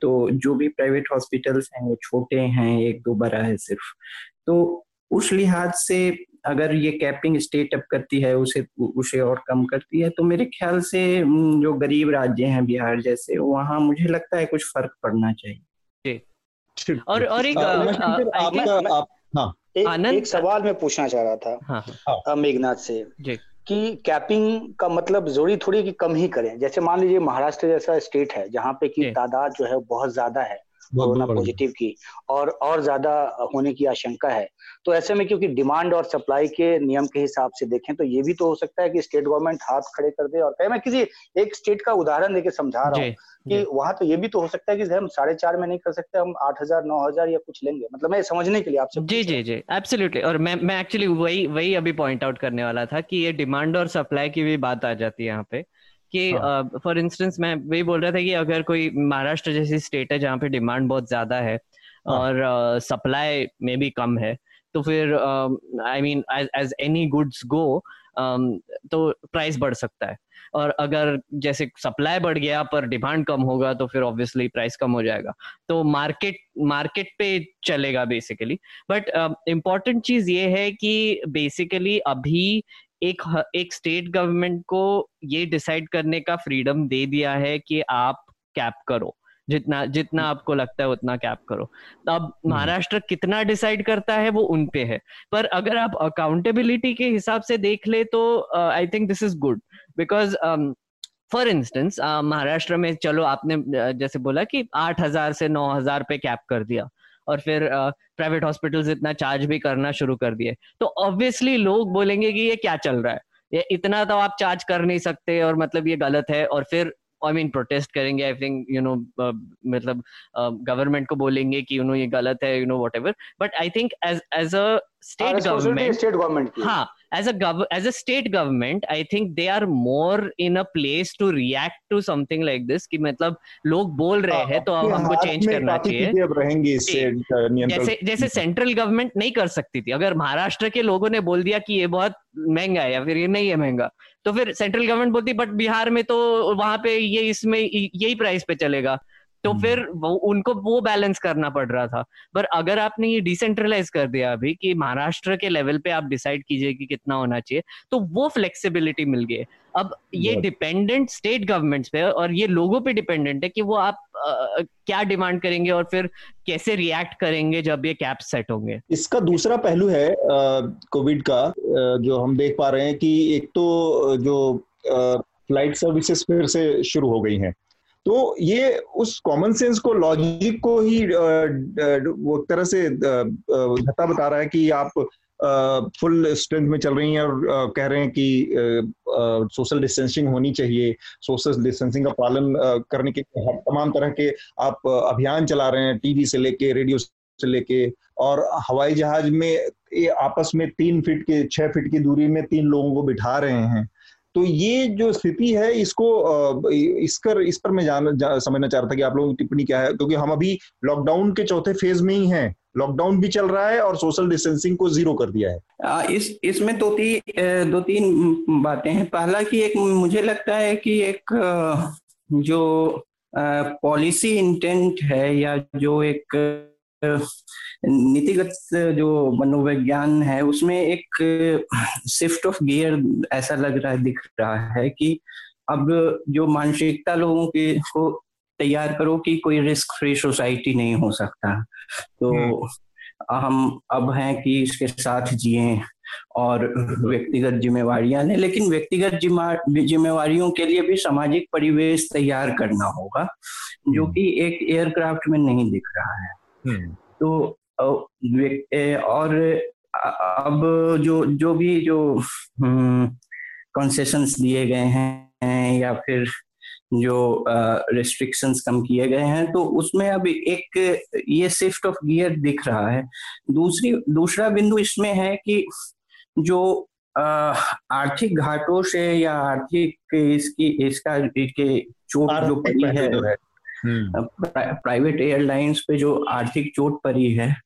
तो जो भी प्राइवेट हॉस्पिटल्स हैं वो छोटे हैं एक दो बड़ा है सिर्फ़। तो उस लिहाज से अगर ये कैपिंग स्टेट अप करती है उसे उसे और कम करती है तो मेरे ख्याल से जो गरीब राज्य हैं बिहार जैसे वहाँ मुझे लगता है कुछ फ़र्क पड़ना चाहिए। और और एक आपका आप हाँ एक, एक सवाल मैं पूछना चाह रहा था हाँ, हाँ. मेघनाथ से। कि कैपिंग का मतलब ज़रूरी थोड़ी कि कम ही करें। जैसे मान लीजिए महाराष्ट्र जैसा स्टेट है जहाँ पे की तादाद जो है बहुत ज़्यादा है। कोरोना पॉजिटिव की और और ज़्यादा होने की आशंका है। तो ऐसे में क्योंकि डिमांड और सप्लाई के नियम के हिसाब से देखें तो ये भी तो हो सकता है कि स्टेट गवर्नमेंट हाथ खड़े कर दे और कहे मैं किसी एक स्टेट का उदाहरण देके समझा रहा हूँ कि वहाँ तो ये भी तो हो सकता है कि हम साढ़े चार में नहीं कर सकते हम आठ हज़ार नौ हज़ार या कुछ लेंगे। मतलब मैं समझने के लिए आपसे जी जी जी। एब्सोल्युटली और मैं मैं एक्चुअली वही वही अभी पॉइंट आउट करने वाला था कि ये डिमांड और सप्लाई की भी बात आ जाती है यहाँ पे। कि फॉर हाँ. इंस्टेंस मैं वही बोल रहा था कि अगर कोई महाराष्ट्र जैसी स्टेट है जहाँ पे डिमांड बहुत ज़्यादा है हाँ. और सप्लाई में भी कम है तो फिर I mean as any goods go तो प्राइस बढ़ सकता है और अगर जैसे सप्लाई बढ़ गया पर डिमांड कम होगा तो फिर ऑब्वियसली प्राइस कम हो जाएगा तो मार्केट मार्केट पे चलेगा बेसिकली बट इंपॉर्टेंट चीज़ ये है कि बेसिकली अभी एक एक स्टेट गवर्नमेंट को ये डिसाइड करने का फ्रीडम दे दिया है कि आप कैप करो। जितना जितना आपको लगता है उतना कैप करो। अब हम्म। महाराष्ट्र कितना डिसाइड करता है वो उन पे है। पर अगर आप अकाउंटेबिलिटी के हिसाब से देख ले तो I think this is good because for instance Maharashtra में चलो आपने जैसे बोला कि आठ हज़ार से नौ हज़ार पे कैप कर दिया। और फिर प्राइवेट हॉस्पिटल्स इतना चार्ज भी करना शुरू कर दिए। तो ऑब्वियसली लोग बोलेंगे कि ये क्या चल रहा है? ये इतना तो आप चार्ज कर नहीं सकते और मतलब ये गलत है और फिर आई मीन प्रोटेस्ट करेंगे आई थिंक यू नो मतलब गवर्नमेंट uh, को बोलेंगे कि यू नो ये गलत है you know whatever but I think as as a state government state government हाँ as a gov as a state government i think they are more in a place to react to something like this कि मतलब लोग बोल रहे हैं तो अब हमको चेंज करना चाहिए। जैसे जैसे सेंट्रल गवर्नमेंट नहीं कर सकती थी। अगर महाराष्ट्र के लोगों ने बोल दिया कि ये बहुत महँगा है या फिर ये नहीं है महँगा तो फिर सेंट्रल गवर्नमेंट बोलती बट बिहार में तो वहाँ पे ये इसमें यही प्राइस पे चलेगा। तो हम्म। फिर वो उनको वो बैलेंस करना पड़ रहा था। पर अगर आपने ये डिसेंट्रलाइज कर दिया अभी कि महाराष्ट्र के लेवल पे आप डिसाइड कीजिए कि कितना होना चाहिए तो वो फ्लेक्सिबिलिटी मिल गई। अब ये डिपेंडेंट स्टेट गवर्नमेंट्स पे और ये लोगों पे डिपेंडेंट है कि वो आप क्या डिमांड करेंगे और फिर कैसे रिएक्ट करेंगे जब ये कैप सेट होंगे? इसका दूसरा पहलू है कोविड का जो हम देख पा रहे हैं कि एक तो जो फ़्लाइट सर्विसेज़ फिर से शुरू हो गई हैं। तो ये उस कॉमन सेंस को लॉजिक को ही वो तरह से धता बता रहा है कि आप फुल स्ट्रेंथ में चल रही हैं और कह रहे हैं कि सोशल डिस्टेंसिंग होनी चाहिए। सोशल डिस्टेंसिंग का पालन करने के तमाम तरह के आप अभियान चला रहे हैं टीवी से लेके रेडियो से लेके। और हवाई जहाज़ में आपस में तीन फीट के, छह फीट की दूरी में तीन लोगों को बिठा रहे हैं। तो ये जो स्थिति है इसको इस कर इस पर मैं जान जा, समझना चाह रहा था कि आप लोगों की टिप्पणी क्या है क्योंकि हम अभी लॉकडाउन के चौथे फ़ेज़ में ही हैं। लॉकडाउन भी चल रहा है और सोशल डिस्टेंसिंग को ज़ीरो कर दिया है। आ, इस इसमें दो तीन दो तीन बातें हैं। पहला कि एक मुझे लगता है कि एक जो पॉलिसी इंटेंट है या जो एक नीतिगत जो मनोविज्ञान है उसमें एक शिफ्ट ऑफ़ गियर ऐसा लग रहा है दिख रहा है कि अब जो मानसिकता लोगों के को तैयार करो कि कोई रिस्क फ्री सोसाइटी नहीं हो सकता तो हम्म। हम अब हैं कि इसके साथ जिए और व्यक्तिगत जिम्मेवारियाँ लें लेकिन व्यक्तिगत जिम्मेवारियों के लिए भी सामाजिक परिवेश तैयार करना होगा जो हम्म। कि एक एयरक्राफ्ट में नहीं दिख रहा है। तो और अब जो जो भी जो कंसेशंस हम्म, दिए गए हैं या फिर जो रेस्ट्रिक्शंस कम किए गए हैं तो उसमें अब एक ये शिफ्ट ऑफ़ गियर दिख रहा है। दूसरी दूसरा बिंदु इसमें है कि जो आर्थिक घाटों से या आर्थिक इसकी इसका के चोट जो पड़ी है। प्राइवेट एयरलाइंस पे जो आर्थिक चोट पड़ी है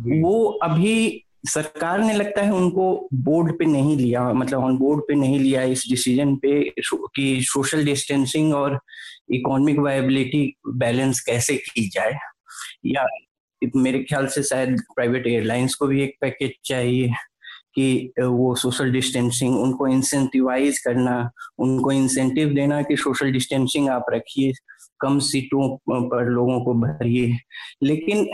वो अभी सरकार ने लगता है उनको बोर्ड पे नहीं लिया मतलब ऑन बोर्ड पे नहीं लिया इस डिसीज़न पे कि सोशल डिस्टेंसिंग और इकोनॉमिक वायबिलिटी बैलेंस कैसे की जाए। या मेरे ख्याल से शायद प्राइवेट एयरलाइंस को भी एक पैकेज चाहिए कि वो सोशल डिस्टेंसिंग उनको इंसेंटिवाइज करना उनको इंसेंटिव देना कि सोशल डिस्टेंसिंग आप रखिए। कम सीटों पर लोगों को भरिए। लेकिन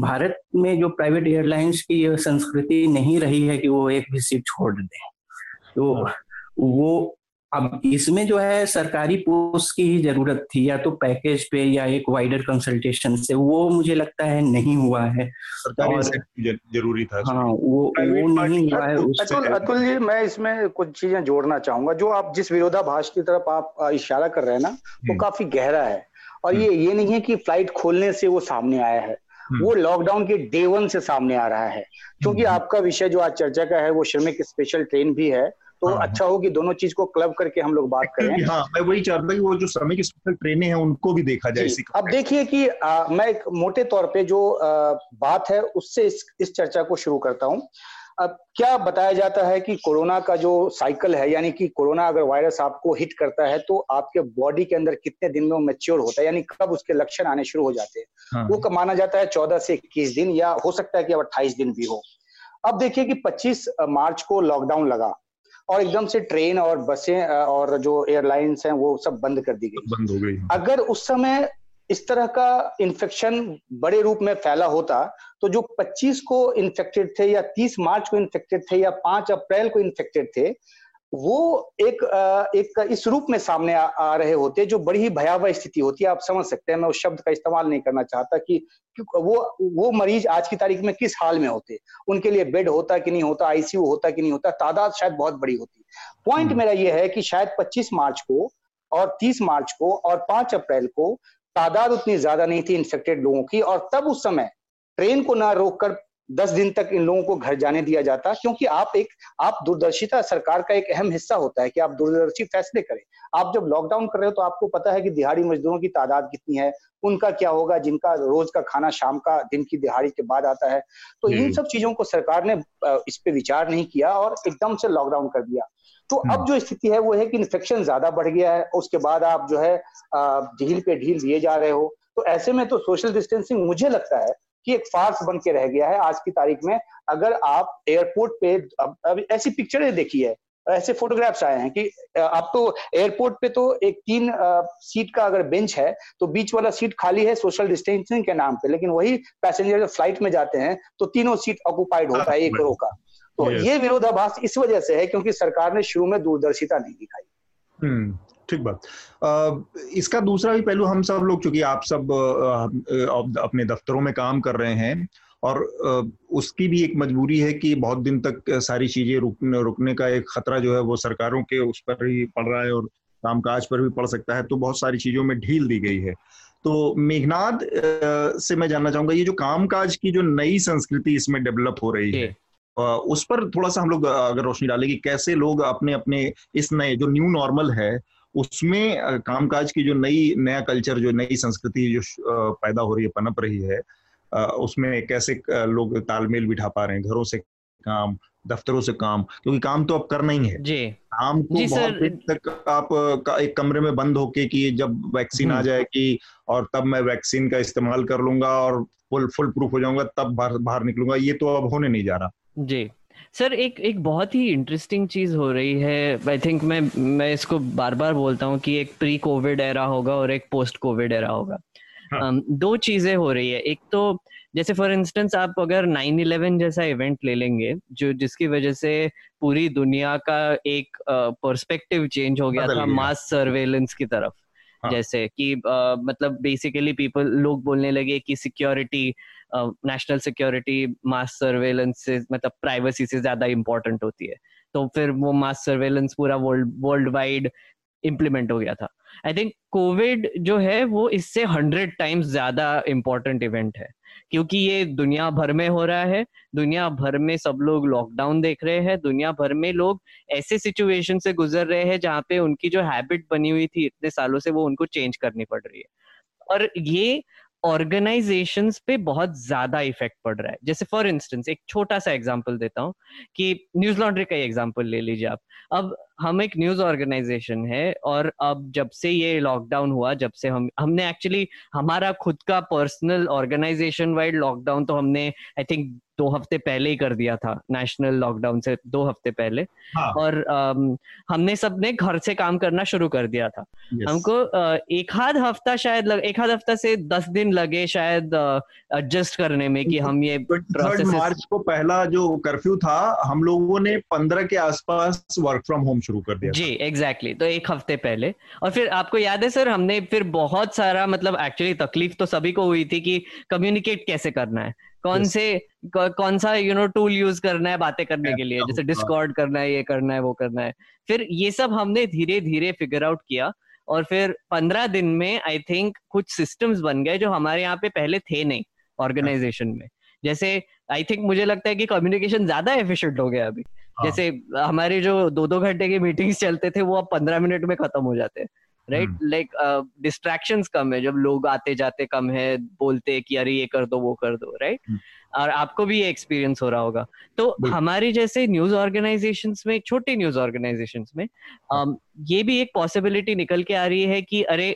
भारत में जो प्राइवेट एयरलाइंस की यह संस्कृति नहीं रही है कि वो एक भी सीट छोड़ दें। तो वो अब इसमें जो है सरकारी पोस्ट की ही ज़रूरत थी या तो पैकेज पे या एक वाइडर कंसल्टेशन से वो मुझे लगता है नहीं हुआ है। सरकारी ज़रूरी था हाँ वो वो नहीं हुआ है अतुल अतुल जी मैं इसमें कुछ चीज़ें जोड़ना चाहूँगा। जो आप जिस विरोधाभास की तरफ़ आप इशारा कर रहे हैं ना वो हम्म। काफ़ी गहरा है। और हम्म। ये ये नहीं है कि फ़्लाइट खोलने से वो सामने आया है। हम्म। वो लॉकडाउन के डे वन से सामने आ रहा है। क्योंकि आपका विषय जो आज चर्चा का है वो श्रमिक स्पेशल ट्रेन भी है। तो हाँ, अच्छा हो कि दोनों चीज़ को क्लब करके हम लोग बात करें। हाँ मैं वही चाहता कि वो जो श्रमिक स्पेशल ट्रेनें हैं उनको भी देखा जाए इसी अब देखिए कि आ, मैं एक मोटे तौर पे जो आ, बात है उससे इस, इस चर्चा को शुरू करता हूँ। अब क्या बताया जाता है कि कोरोना का जो साइकिल है यानी कि कोरोना अगर वायरस आपको हिट करता है तो आपके बॉडी के अंदर कितने दिन में मेच्योर होता है यानी कब उसके लक्षण आने शुरू हो जाते हैं। हाँ। वो माना जाता है चौदह से इक्कीस दिन या हो सकता है कि अब अट्ठाईस दिन भी हो। अब देखिए कि 25 मार्च को लॉकडाउन लगा। और एकदम से ट्रेन और बसें और जो एयरलाइंस हैं वो सब बंद कर दी गई। बंद हो गई अगर उस समय इस तरह का इन्फेक्शन बड़े रूप में फैला होता तो जो 25 को इन्फेक्टेड थे या 30 मार्च को इन्फेक्टेड थे या 5 अप्रैल को इन्फेक्टेड थे वो एक एक इस रूप में सामने आ, आ रहे होते जो बड़ी ही भयावह स्थिति होती है। आप समझ सकते हैं मैं उस शब्द का इस्तेमाल नहीं करना चाहता कि वो वो मरीज़ आज की तारीख में किस हाल में होते? उनके लिए बेड होता कि नहीं होता आईसीयू होता कि नहीं होता तादाद शायद बहुत बड़ी होती। पॉइंट हम्म। मेरा ये है कि शायद 25 मार्च को और 30 मार्च को और 5 अप्रैल को तादाद उतनी ज़्यादा नहीं थी इन्फेक्टेड लोगों की और तब उस समय ट्रेन को ना रोककर दस दिन तक इन लोगों को घर जाने दिया जाता क्योंकि आप एक आप दूरदर्शिता सरकार का एक अहम हिस्सा होता है कि आप दूरदर्शी फैसले करें। आप जब लॉकडाउन कर रहे हो तो आपको पता है कि दिहाड़ी मजदूरों की तादाद कितनी है उनका क्या होगा जिनका रोज का खाना शाम का दिन की दिहाड़ी के बाद आता है। तो इन सब चीज़ों को सरकार ने इस पे विचार नहीं किया और एकदम से लॉकडाउन कर दिया। तो अब हम्म। जो स्थिति है वो है कि इन्फेक्शन ज़्यादा बढ़ गया है उसके बाद आप जो है ढील पे ढील दिए जा रहे हो। तो ऐसे में तो सोशल डिस्टेंसिंग मुझे लगता है कि एक फार्स बन के रह गया है आज की तारीख में। अगर आप एयरपोर्ट पे अब, अब ऐसी पिक्चरें देखी है ऐसे फोटोग्राफ्स आए हैं कि आप तो एयरपोर्ट पे तो एक तीन सीट का अगर बेंच है तो बीच वाला सीट खाली है सोशल डिस्टेंसिंग के नाम पे लेकिन वही पैसेंजर जब फ़्लाइट में जाते हैं तो तीनों सीट ऑक्यूपाइड होता है एक रो का। तो ये विरोधाभास इस वजह से है क्योंकि सरकार ने शुरू में दूरदर्शिता नहीं दिखाई। हम्म, ठीक बात। इसका दूसरा भी पहलू हम सब लोग चूँकि आप सब अपने दफ्तरों में काम कर रहे हैं और उसकी भी एक मजबूरी है कि बहुत दिन तक सारी चीज़ें रुकने रुकने का एक खतरा जो है वो सरकारों के उस पर ही पड़ रहा है और कामकाज पर भी पड़ सकता है तो बहुत सारी चीज़ों में ढील दी गई है। तो मेघनाथ से मैं जानना चाहूँगा ये जो कामकाज की जो नई संस्कृति इसमें डेवलप हो रही है उस पर थोड़ा सा हम लोग अगर रोशनी डालें कि कैसे लोग अपने अपने इस नए जो न्यू नॉर्मल है उसमें कामकाज की जो नई नया कल्चर जो नई संस्कृति जो पैदा हो रही है पनप रही है उसमें कैसे लोग तालमेल बिठा पा रहे हैं घरों से काम दफ्तरों से काम क्योंकि काम तो अब करना ही है। जी। काम को जी बहुत दिन तक आप का एक कमरे में बंद होके कि जब वैक्सीन आ हम्म। जाएगी और तब मैं वैक्सीन का इस्तेमाल कर लूँगा और फुल फुल प्रूफ हो जाऊँगा तब बाहर बाहर निकलूँगा ये तो अब होने नहीं जा रहा। जी। सर एक एक बहुत ही इंटरेस्टिंग चीज़ हो रही है। आई थिंक मैं मैं इसको बार बार बोलता हूँ कि एक प्री कोविड एरा होगा और एक पोस्ट कोविड एरा होगा। हाँ. um, दो चीज़ें हो रही है। एक तो जैसे फॉर इंस्टेंस आप अगर 9/11 जैसा इवेंट ले लेंगे जो जिसकी वजह से पूरी दुनिया का एक पर्सपेक्टिव uh, चेंज हो गया था मास सर्वेलेंस की तरफ़। हाँ. जैसे कि uh, मतलब बेसिकली पीपल लोग बोलने लगे कि security national security mass surveillance से मतलब प्राइवेसी से ज़्यादा इम्पोर्टेंट होती है तो फिर वो मास सर्वेलेंस पूरा वर्ल्ड वर्ल्ड वाइड इम्प्लीमेंट हो गया था। आई थिंक कोविड जो है, वो इससे हंड्रेड टाइम्स ज़्यादा इम्पोर्टेंट इवेंट है। क्योंकि ये दुनिया भर में हो रहा है, दुनिया भर में सब लोग लॉकडाउन देख रहे हैं, दुनिया भर में लोग ऐसे सिचुएशन से गुजर रहे हैं, जहाँ पे उनकी जो हैबिट बनी हुई थी इतने सालों से, वो उनको चेंज करनी पड़ रही है। और ये ऑर्गेनाइजेशन पे बहुत ज़्यादा इफ़ेक्ट पड़ रहा है। जैसे फॉर इंस्टेंस एक छोटा सा एग्ज़ाम्पल देता हूँ कि न्यूज़ लॉन्ड्री का एग्ज़ाम्पल ले लीजिए आप। अब हम एक न्यूज़ ऑर्गेनाइजेशन है और अब जब से ये लॉकडाउन हुआ जब से हम हमने एक्चुअली हमारा खुद का पर्सनल ऑर्गेनाइजेशन वाइड लॉकडाउन तो हमने आई थिंक दो हफ़्ते पहले ही कर दिया था नेशनल लॉकडाउन से दो हफ़्ते पहले हाँ. और um, हमने सबने घर से काम करना शुरू कर दिया था yes. हमको uh, एक आध हफ़्ता शायद लग, एक आध हफ़्ता से दस दिन लगे शायद एडजस्ट uh, करने में कि हम ये [laughs] मार्च को पहला जो कर्फ्यू था हम लोगों ने पंद्रह के आसपास वर्क फ्रॉम होम शुरू कर दिया जी एग्जैक्टली exactly. तो एक हफ़्ते पहले। और फिर आपको याद है सर हमने फिर बहुत सारा मतलब एक्चुअली तकलीफ़ तो सभी को हुई थी कि कम्युनिकेट कैसे करना है? कौन yes. से कौन सा यू नो टूल यूज़ करना है बातें करने yeah, के लिए? जैसे डिस्कॉर्ड करना है ये करना है वो करना है। फिर ये सब हमने धीरे धीरे फिगर आउट किया और फिर पंद्रह दिन में आई थिंक कुछ सिस्टम्स बन गए जो हमारे यहाँ पे पहले थे नहीं ऑर्गेनाइजेशन में। जैसे आई थिंक मुझे लगता है कि कम्युनिकेशन ज़्यादा एफिशिएंट हो गया अभी। हाँ. जैसे हमारे जो दो दो घंटे के मीटिंग्स चलते थे वो अब पंद्रह मिनट में खत्म हो जाते हैं राइट लाइक डिस्ट्रैक्शन कम है जब लोग आते जाते कम है बोलते कि अरे ये कर दो वो कर दो राइट right? हम्म। और आपको भी ये एक्सपीरियंस हो रहा होगा तो हमारी जैसे न्यूज़ ऑर्गेनाइजेशन में छोटी न्यूज़ ऑर्गेनाइजेशन में um, ये भी एक पॉसिबिलिटी निकल के आ रही है कि अरे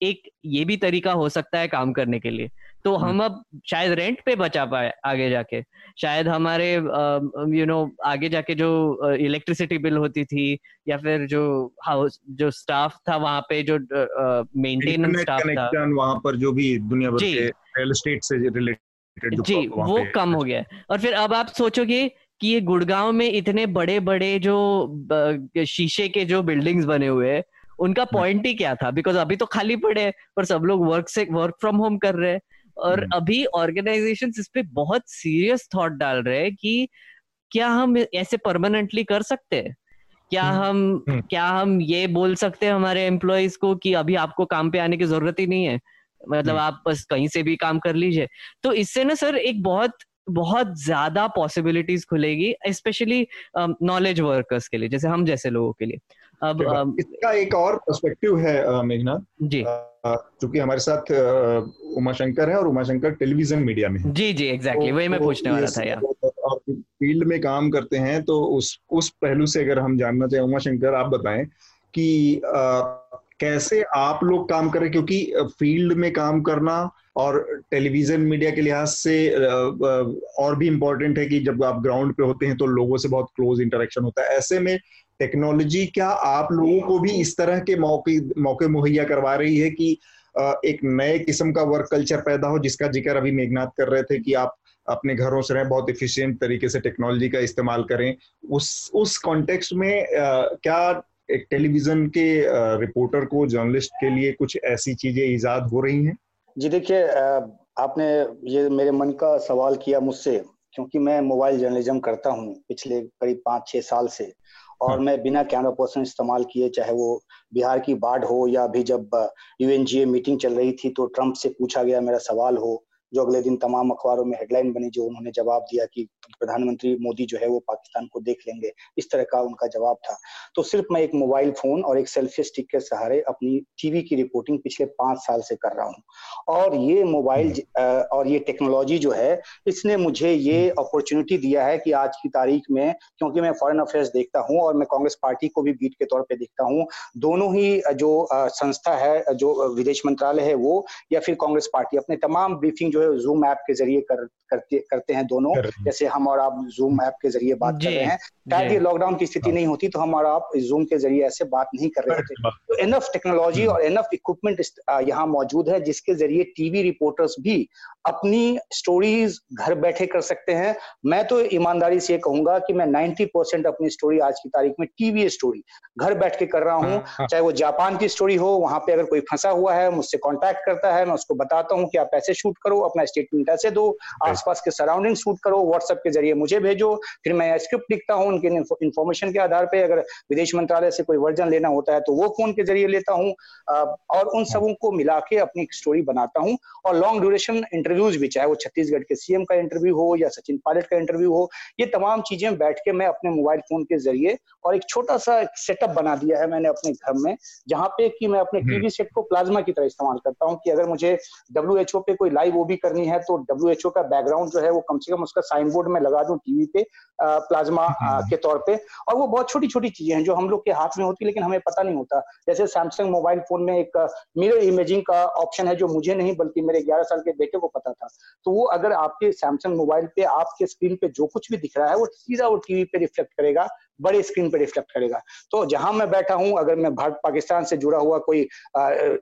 एक ये भी तरीका हो सकता है काम करने के लिए तो हम्म। हम अब शायद रेंट पे बचा पाए आगे जाके। शायद हमारे यू नो आगे जाके जो इलेक्ट्रिसिटी बिल होती थी या फिर जो हाउस जो स्टाफ था वहाँ पे जो मेंटेनेंस स्टाफ था। वहाँ पर जो भी दुनिया भर के रियल एस्टेट से रिलेटेड जी वो कम हो गया। और फिर अब आप सोचोगे कि ये गुड़गांव में इतने बड़े बड़े जो शीशे के जो बिल्डिंग्स बने हुए हैं उनका पॉइंट हाँ। ही क्या था? बिकॉज़ अभी तो खाली पड़े हैं पर सब लोग वर्क से वर्क फ्रॉम होम कर रहे हैं। और हम्म। अभी ऑर्गेनाइजेशन इस पे बहुत सीरियस थॉट डाल रहे हैं कि क्या हम ऐसे परमानेंटली कर सकते हैं? क्या हम्म। हम हम्म। क्या हम ये बोल सकते हैं हमारे एम्प्लॉयज़ को कि अभी आपको काम पे आने की ज़रूरत ही नहीं है? मतलब आप बस कहीं से भी काम कर लीजिए। तो इससे ना सर एक बहुत बहुत ज़्यादा पॉसिबिलिटीज खुलेगी स्पेशली नॉलेज वर्कर्स के लिए जैसे हम जैसे लोगों के लिए। अब इसका एक और पर्सपेक्टिव है मेघना जी। क्योंकि हमारे साथ उमा शंकर है और उमा शंकर टेलीविज़न मीडिया में जी जी एग्जैक्टली तो, वही मैं पूछने वाला था यार और फ़ील्ड में काम करते हैं तो उस उस पहलू से अगर हम जानना चाहें उमा शंकर आप बताएँ कि आ, कैसे आप लोग काम करें क्योंकि फ़ील्ड में काम करना और टेलीविज़न मीडिया के लिहाज से और भी इम्पोर्टेंट है कि जब आप ग्राउंड पे होते हैं तो लोगों से बहुत क्लोज इंटरेक्शन होता है। ऐसे में टेक्नोलॉजी क्या आप लोगों को भी इस तरह के मौके मौके मुहैया करवा रही है कि एक नए किस्म का वर्क कल्चर पैदा हो जिसका ज़िक्र अभी मेघनाथ कर रहे थे कि आप अपने घरों से रहें, बहुत इफिशियंट तरीके से टेक्नोलॉजी का इस्तेमाल करें। उस उस कॉन्टेक्स्ट में क्या एक टेलीविज़न के रिपोर्टर को जर्नलिस्ट के लिए कुछ ऐसी चीज़ें ईजाद हो रही हैं? जी देखिए आपने ये मेरे मन का सवाल किया मुझसे, क्योंकि मैं मोबाइल जर्नलिज्म करता हूँ पिछले करीब पाँच छह साल से। और हाँ। मैं बिना कैमरा पर्सन इस्तेमाल किए चाहे वो बिहार की बाढ़ हो या अभी जब यूएनजीए मीटिंग चल रही थी तो ट्रंप से पूछा गया मेरा सवाल हो जो अगले दिन तमाम अखबारों में हेडलाइन बनी जो उन्होंने जवाब दिया कि प्रधानमंत्री मोदी जो है वो पाकिस्तान को देख लेंगे इस तरह का उनका जवाब था तो सिर्फ़ मैं एक मोबाइल फ़ोन और एक सेल्फी स्टिक के सहारे अपनी टीवी की रिपोर्टिंग पिछले पाँच साल से कर रहा हूँ और ये मोबाइल हम्म। और ये टेक्नोलॉजी जो है इसने मुझे ये अपॉर्चुनिटी हम्म। दिया है कि आज की तारीख में क्योंकि मैं फॉरेन अफेयर्स देखता हूँ और मैं कांग्रेस पार्टी को भी बीट के तौर पर देखता हूँ दोनों ही जो संस्था है जो विदेश मंत्रालय है वो या फिर कांग्रेस पार्टी अपने तमाम ब्रीफिंग जो है जूम ऐप के ज़रिए कर करते करते हैं दोनों। जैसे हम और आप जूम ऐप के ज़रिए बात कर रहे हैं। शायद ये लॉकडाउन की स्थिति हाँ। नहीं होती तो हम और आप जूम के ज़रिए ऐसे बात नहीं कर रहे थे। तो इनफ टेक्नोलॉजी हम्म। और इनफ इक्विपमेंट यहाँ मौजूद है जिसके ज़रिए टीवी रिपोर्टर्स भी अपनी स्टोरीज घर बैठे कर सकते हैं। मैं तो ईमानदारी से कहूँगा कि मैं 90 परसेंट अपनी स्टोरी आज की तारीख में टीवी स्टोरी घर बैठ के कर रहा हूँ। हाँ, हाँ। चाहे वो जापान की स्टोरी हो वहाँ पे अगर कोई फंसा हुआ है मुझसे कांटेक्ट करता है मैं उसको बताता हूँ कि आप ऐसे शूट करो अपना स्टेटमेंट ऐसे दो आसपास के सराउंडिंग शूट करो व्हाट्सएप के ज़रिए मुझे भेजो फिर मैं स्क्रिप्ट लिखता हूँ उनके इन्फॉर्मेशन के आधार पर अगर विदेश मंत्रालय से कोई वर्जन लेना होता है तो वो फ़ोन के ज़रिए लेता हूँ और उन। सबों को मिला के अपनी स्टोरी बनाता हूँ और लॉन्ग ड्यूरेशन इंटरव्यूज़ भी चाहे वो छत्तीसगढ़ के सीएम का इंटरव्यू हो या सचिन पायलट का इंटरव्यू हो ये तमाम चीज़ें बैठ के मैं अपने मोबाइल फ़ोन के ज़रिए और एक छोटा सा सेटअप बना दिया है मैंने अपने घर में जहाँ पे कि मैं अपने टीवी हम्म। सेट को प्लाज्मा की तरह इस्तेमाल करता हूँ कि अगर मुझे WHO पे कोई लाइव वो भी करनी है तो डब्ल्यूएचओ का बैकग्राउंड जो है वो कम से कम उसका साइन बोर्ड में लगा दूँ टीवी पे प्लाज्मा हम्म। के तौर पे। और वो बहुत छोटी छोटी चीज़ें हैं जो हम लोग के हाथ में होती है लेकिन हमें पता नहीं होता। जैसे सैमसंग मोबाइल फ़ोन में एक मिरर इमेजिंग का ऑप्शन है जो मुझे नहीं बल्कि मेरे ग्यारह साल के बेटे को पता था। तो वो अगर आपके सैमसंग मोबाइल पे आपके स्क्रीन पे जो कुछ भी दिख रहा है वो सीधा वो टीवी पे रिफ्लेक्ट करेगा। बड़े स्क्रीन पे रिफ्लेक्ट करेगा। तो जहाँ मैं बैठा हूँ अगर मैं भारत पाकिस्तान से जुड़ा हुआ कोई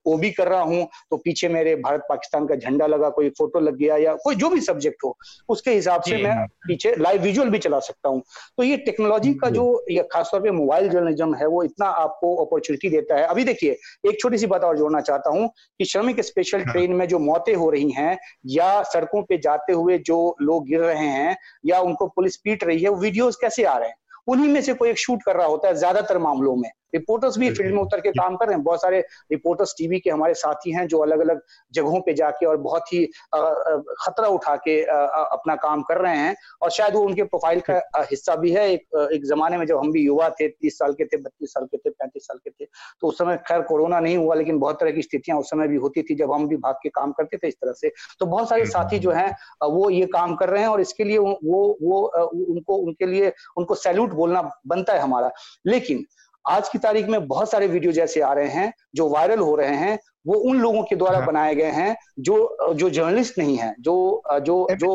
ओबी कर रहा हूँ तो पीछे मेरे भारत पाकिस्तान का झंडा लगा कोई फ़ोटो लग गया या कोई जो भी सब्जेक्ट हो उसके हिसाब से मैं पीछे लाइव विजुअल भी चला सकता हूँ। तो ये टेक्नोलॉजी का जो। खासतौर पर मोबाइल जर्नलिज्म है वो इतना आपको अपॉर्चुनिटी देता है। अभी देखिए एक छोटी सी बात और जोड़ना चाहता हूँ कि श्रमिक स्पेशल हाँ। ट्रेन में जो मौतें हो रही हैं या सड़कों पे जाते हुए जो लोग गिर रहे हैं या उनको पुलिस पीट रही है वो वीडियोज़ कैसे आ रहे हैं? उन्हीं में से कोई एक शूट कर रहा होता है ज़्यादातर मामलों में। रिपोर्टर्स भी फ़ील्ड में उतर के काम कर रहे हैं। बहुत सारे रिपोर्टर्स टीवी के हमारे साथी हैं जो अलग अलग जगहों पे जाके और बहुत ही खतरा उठा के अपना काम कर रहे हैं। और शायद वो उनके प्रोफ़ाइल का हिस्सा भी है। एक एक जमाने में जब हम भी युवा थे तीस साल के थे बत्तीस साल के थे पैंतीस साल के थे तो उस समय खैर कोरोना नहीं हुआ लेकिन बहुत तरह की स्थितियाँ उस समय भी होती थी जब हम भी भाग के काम करते थे इस तरह से। तो बहुत सारे साथी जो हैं वो ये काम कर रहे हैं और इसके लिए वो वो उनको उनके लिए उनको सैल्यूट बोलना बनता है हमारा। लेकिन आज की तारीख में बहुत सारे वीडियो जैसे आ रहे हैं जो वायरल हो रहे हैं वो उन लोगों के द्वारा हाँ। बनाए गए हैं जो जो जर्नलिस्ट नहीं है जो जो जो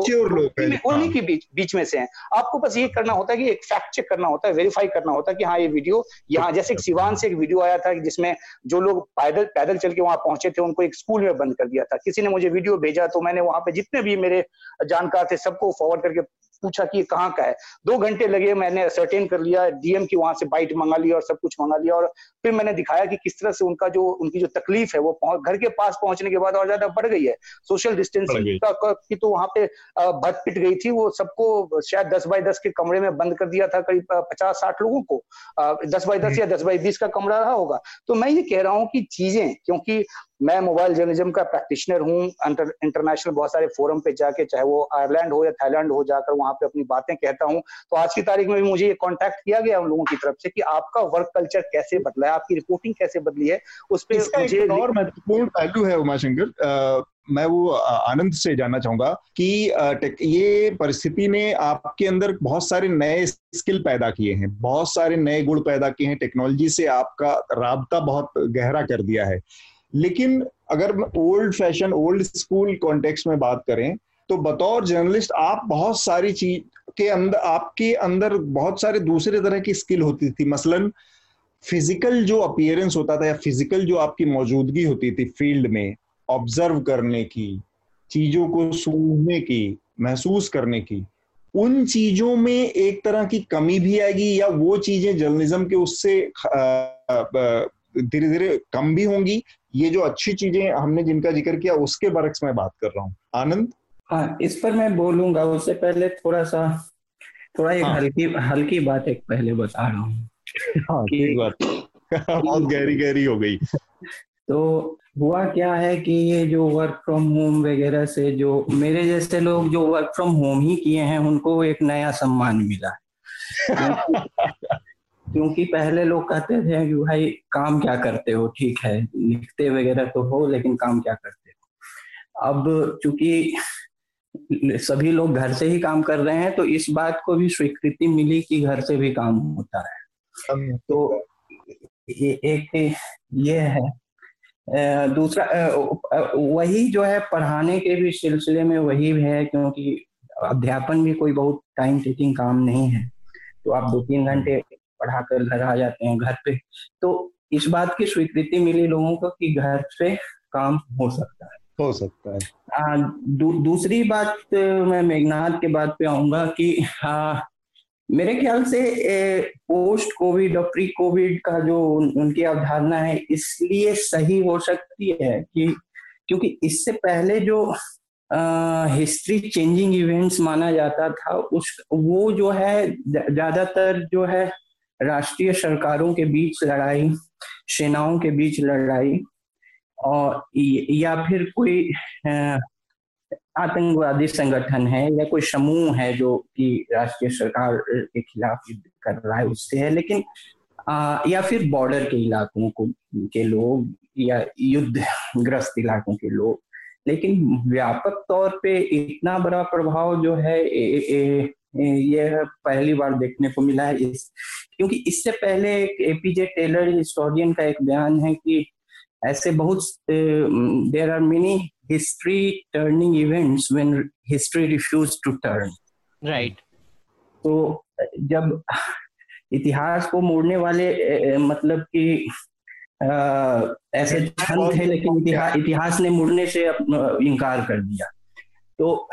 उन्हीं के बीच बीच में से हैं। आपको बस ये करना होता है कि एक फैक्ट चेक करना होता है वेरीफाई करना होता है कि हाँ ये वीडियो यहाँ जैसे एक सिवान से एक वीडियो आया था जिसमें जो लोग पैदल पैदल चल के वहाँ पहुँचे थे उनको एक स्कूल में बंद कर दिया था। किसी ने मुझे वीडियो भेजा तो मैंने वहाँ पे जितने भी मेरे जानकार थे सबको फॉरवर्ड करके पूछा कि कहाँ का है? दो घंटे लगे मैंने सर्टेन कर लिया डीएम की वहाँ से बाइट मंगा लिया और सब कुछ मंगा लिया और फिर मैंने दिखाया कि किस तरह से उनका जो उनकी जो तकलीफ़ है वो घर के पास पहुँचने के बाद और ज़्यादा बढ़ गई है। सोशल डिस्टेंसिंग का की तो वहाँ पे भद पिट गई थी वो सबको शायद दस बाय दस के कमरे में बंद कर दिया था करीब पचास साठ लोगों को। दस बाय दस या दस बाय बीस का कमरा रहा होगा। तो मैं ये कह रहा हूँ कि चीज़ें क्योंकि मैं मोबाइल जर्नलिज्म का प्रैक्टिशनर हूँ इंटरनेशनल बहुत सारे फोरम पे जाके चाहे वो आयरलैंड हो या थाईलैंड हो जाकर वहाँ पे अपनी बातें कहता हूँ। तो आज की तारीख में भी मुझे ये कॉन्टेक्ट किया गया उन लोगों की तरफ़ से कि आपका वर्क कल्चर कैसे बदला है आपकी रिपोर्टिंग कैसे बदली है उस पर मुझे और महत्वपूर्ण पहलू है उमाशंकर मैं वो आनंद से जानना चाहूँगा कि ये परिस्थिति ने आपके अंदर बहुत सारे नए स्किल पैदा किए हैं बहुत सारे नए गुण पैदा किए हैं टेक्नोलॉजी से आपका राबता बहुत गहरा कर दिया है। लेकिन अगर old fashion old school context में बात करें तो बतौर जर्नलिस्ट आप बहुत सारी चीज़ के अंदर आपके अंदर बहुत सारे दूसरे तरह की स्किल होती थी। मसलन फ़िज़िकल जो अपियरेंस होता था या फ़िज़िकल जो आपकी मौजूदगी होती थी फ़ील्ड में ऑब्ज़र्व करने की, चीज़ों को सूंघने की, महसूस करने की, उन चीज़ों में एक तरह की कमी भी आएगी या वो चीज़ें जर्नलिज्म के उससे धीरे धीरे कम भी होंगी ये जो अच्छी चीज़ें हमने जिनका ज़िक्र किया उसके बरक्स में बात कर रहा हूँ। आनंद? हाँ इस पर मैं बोलूँगा उससे पहले थोड़ा सा थोड़ा एक हाँ। हल्की हल्की बात एक पहले बता रहा हूँ। हाँ, बात। [laughs] बहुत गहरी गहरी हो गई। तो हुआ क्या है कि ये जो वर्क फ्रॉम होम वगैरह से जो मेरे जैसे लोग जो वर्क फ्रॉम होम ही किए हैं उनको एक नया सम्मान मिला। [laughs] क्योंकि पहले लोग कहते थे कि भाई काम क्या करते हो? ठीक है लिखते वगैरह तो हो लेकिन काम क्या करते हो? अब चूँकि सभी लोग घर से ही काम कर रहे हैं तो इस बात को भी स्वीकृति मिली कि घर से भी काम होता है। तो ये एक ये है। दूसरा वही जो है पढ़ाने के भी सिलसिले में वही है क्योंकि अध्यापन भी कोई बहुत टाइम टेकिंग काम नहीं है। तो आप दो तीन घंटे पढ़ाकर घर आ जाते हैं घर पे। तो इस बात की स्वीकृति मिली लोगों को कि घर से काम हो सकता है। हो सकता है। आ, दू, दूसरी बात मैं मेघनाथ के बात पे आऊँगा कि आ, मेरे ख्याल से ए, पोस्ट कोविड और प्री कोविड का जो उनकी अवधारणा है इसलिए सही हो सकती है कि क्योंकि इससे पहले जो हिस्ट्री चेंजिंग इवेंट्स माना जाता था उस वो जो है ज़्यादातर जो है राष्ट्रीय सरकारों के बीच लड़ाई सेनाओं के बीच लड़ाई और या फिर कोई आतंकवादी संगठन है या कोई समूह है जो कि राष्ट्रीय सरकार के खिलाफ युद्ध कर रहा है उससे है। लेकिन आ, या फिर बॉर्डर के इलाकों को के लोग या युद्ध ग्रस्त इलाकों के लोग। लेकिन व्यापक तौर पे इतना बड़ा प्रभाव जो है ए, ए, ए, ये पहली बार देखने को मिला है। इस क्योंकि इससे पहले एक एपीजे टेलर हिस्टोरियन का एक बयान है कि ऐसे बहुत there are many history turning events when history refuse to turn right तो जब इतिहास को मोड़ने वाले मतलब कि ऐसे छंद थे लेकिन इतिहास इतिहास ने मुड़ने से इनकार कर दिया। तो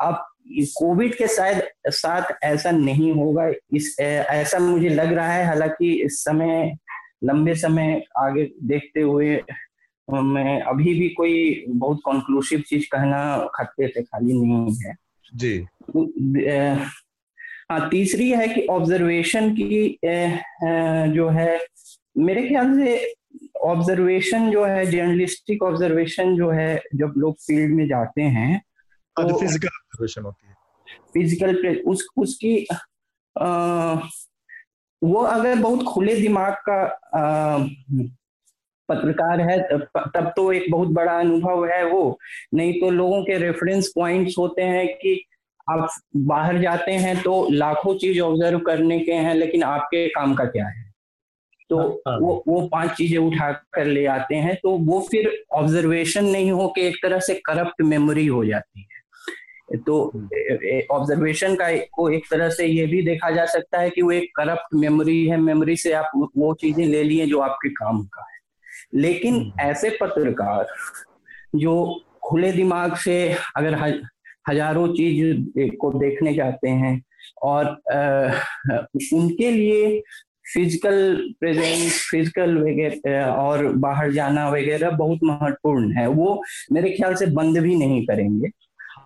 अब कोविड के शायद साथ ऐसा नहीं होगा। इस ऐसा मुझे लग रहा है हालाँकि इस समय लंबे समय आगे देखते हुए मैं अभी भी कोई बहुत कंक्लूसिव चीज़ कहना खतरे से खाली नहीं है। जी। हाँ तीसरी है कि ऑब्जर्वेशन की जो है मेरे ख्याल से ऑब्जर्वेशन जो है जर्नलिस्टिक ऑब्जर्वेशन जो है जब लोग फ़ील्ड में जाते हैं तो फ़िज़िकल ऑब्जर्वेशन होती है। फ़िज़िकल उस उसकी आ, वो अगर बहुत खुले दिमाग का आ, पत्रकार है तब तो एक बहुत बड़ा अनुभव है वो। नहीं तो लोगों के रेफरेंस पॉइंट्स होते हैं कि आप बाहर जाते हैं तो लाखों चीज़ ऑब्ज़र्व करने के हैं लेकिन आपके काम का क्या है? तो हाँ, हाँ। वो वो पाँच चीज़ें उठा कर ले आते हैं तो वो फिर ऑब्जर्वेशन नहीं हो के एक तरह से करप्ट मेमोरी हो जाती है। तो ऑब्जर्वेशन का को एक तरह से ये भी देखा जा सकता है कि वो एक करप्ट मेमोरी है मेमोरी से आप वो चीज़ें ले लिए जो आपके काम का है। लेकिन हम्म। ऐसे पत्रकार जो खुले दिमाग से अगर हज़ारों चीज़ को देखने जाते हैं और आ, उनके लिए फ़िज़िकल प्रेजेंस फ़िज़िकल वगैरह और बाहर जाना वगैरह बहुत महत्वपूर्ण है। वो मेरे ख्याल से बंद भी नहीं करेंगे।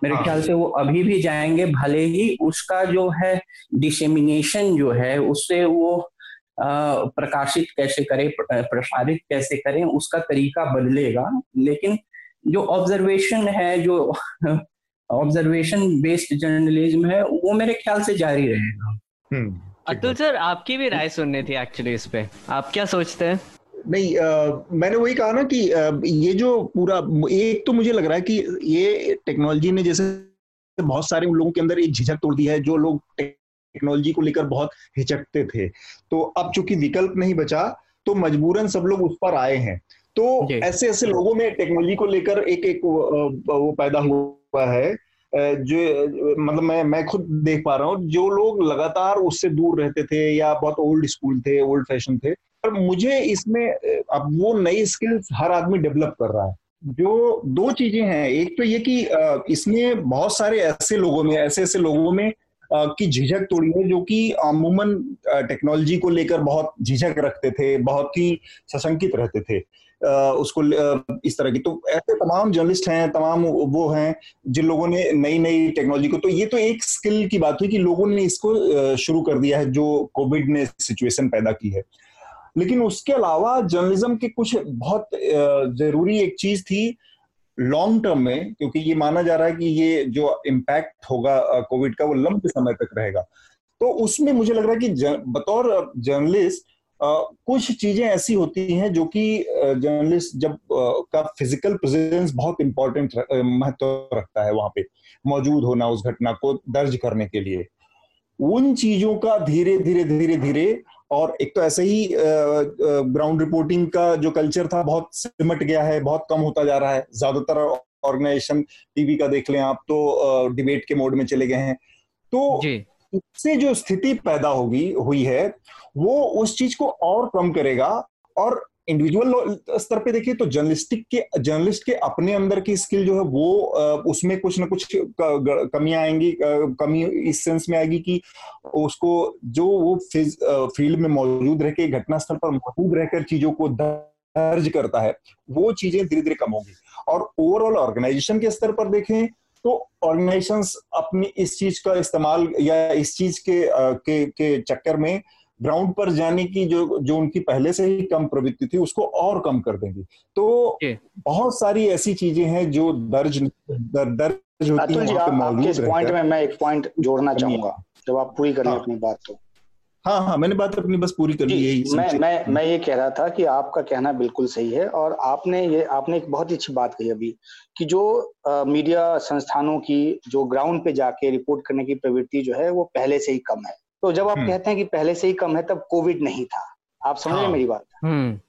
मेरे हाँ। ख्याल से वो अभी भी जाएँगे भले ही उसका जो है डिसेमिनेशन जो है उससे वो प्रकाशित कैसे करें प्रसारित कैसे करें उसका तरीका बदलेगा। लेकिन जो ऑब्जर्वेशन है जो ऑब्जर्वेशन बेस्ड जर्नलिज्म है वो मेरे ख्याल से जारी रहेगा। हम्म, अतुल सर आपकी भी राय सुननी थी एक्चुअली इस पे। आप क्या सोचते हैं? नहीं आ, मैंने वही कहा ना कि आ, ये जो पूरा एक तो मुझे लग रहा है कि ये टेक्नोलॉजी ने जैसे बहुत सारे उन लोगों के अंदर एक झिझक तोड़ दी है जो लोग टेक्नोलॉजी को लेकर बहुत हिचकते थे। तो अब चूँकि विकल्प नहीं बचा तो मजबूरन सब लोग उस पर आए हैं। तो ऐसे ऐसे लोगों में टेक्नोलॉजी को लेकर एक एक वो पैदा हुआ है जो मतलब मैं मैं खुद देख पा रहा हूँ जो लोग लगातार उससे दूर रहते थे या बहुत ओल्ड स्कूल थे ओल्ड फ़ैशन थे पर मुझे इसमें अब वो नई स्किल्स हर आदमी डेवलप कर रहा है। जो दो चीज़ें हैं, एक तो ये कि इसमें बहुत सारे ऐसे लोगों में, ऐसे ऐसे लोगों में की झिझक तोड़ी है जो कि अमूमन टेक्नोलॉजी को लेकर बहुत झिझक रखते थे, बहुत ही सशंकित रहते थे। उसको इस तरह की। तो ऐसे तमाम जर्नलिस्ट हैं, तमाम वो हैं, जिन लोगों ने नई नई टेक्नोलॉजी को तो ये तो एक स्किल की बात हुई कि लोगों ने इसको शुरू कर दिया है जो कोविड ने सिचुएशन पैदा की है। लेकिन उसके अलावा जर्नलिज्म के कुछ बहुत ज़रूरी एक चीज़ थी लॉन्ग टर्म में, क्योंकि ये माना जा रहा है कि ये जो इम्पैक्ट होगा कोविड का वो लंबे समय तक रहेगा। तो उसमें मुझे लग रहा है कि बतौर जर्नलिस्ट कुछ चीज़ें ऐसी होती हैं जो कि जर्नलिस्ट जब का फ़िज़िकल प्रेजेंस बहुत इंपॉर्टेंट महत्व रखता है वहाँ पे, मौजूद होना उस घटना को दर्ज करने के लिए। उन चीज़ों का धीरे धीरे धीरे धीरे और एक तो ऐसे ही ग्राउंड रिपोर्टिंग का जो कल्चर था बहुत सिमट गया है बहुत कम होता जा रहा है। ज़्यादातर ऑर्गेनाइजेशन टीवी का देख लें आप तो डिबेट के मोड में चले गए हैं। तो उससे जो स्थिति पैदा होगी हुई है वो उस चीज़ को और कम करेगा और इंडिविजुअल स्तर पे देखिए तो जर्नलिस्टिक के जर्नलिस्ट के अपने अंदर की स्किल जो है वो उसमें कुछ ना कुछ कमियाँ आएँगी कमी इस सेंस में आएगी कि उसको जो वो फ़ील्ड में मौजूद रह के घटनास्थल पर मौजूद रहकर चीज़ों को दर्ज करता है वो चीज़ें धीरे धीरे कम होगी। और ओवरऑल ऑर्गेनाइजेशन के स्तर पर देखें तो ऑर्गेनाइजेशन अपनी इस चीज़ का इस्तेमाल या इस चीज़ के के, के चक्कर में ग्राउंड पर जाने की जो जो उनकी पहले से ही कम प्रवृत्ति थी उसको और कम कर देंगी। तो बहुत सारी ऐसी चीज़ें हैं जो दर्ज दर, दर्ज होती हैं आपके इस पॉइंट में मैं एक पॉइंट जोड़ना चाहूँगा जब आप पूरी कर लें हाँ। अपनी बात तो। हाँ हाँ मैंने बात अपनी बस पूरी कर ली यही मैं मैं मैं ये कह रहा था कि आपका कहना बिल्कुल सही है और आपने ये आपने एक बहुत ही अच्छी बात कही अभी कि जो आ, मीडिया संस्थानों की जो ग्राउंड पे जाके रिपोर्ट करने की प्रवृत्ति जो है वो पहले से ही कम है। तो जब आप हम्म। कहते हैं कि पहले से ही कम है तब कोविड नहीं था। आप समझ हाँ। मेरी बात? हम्म।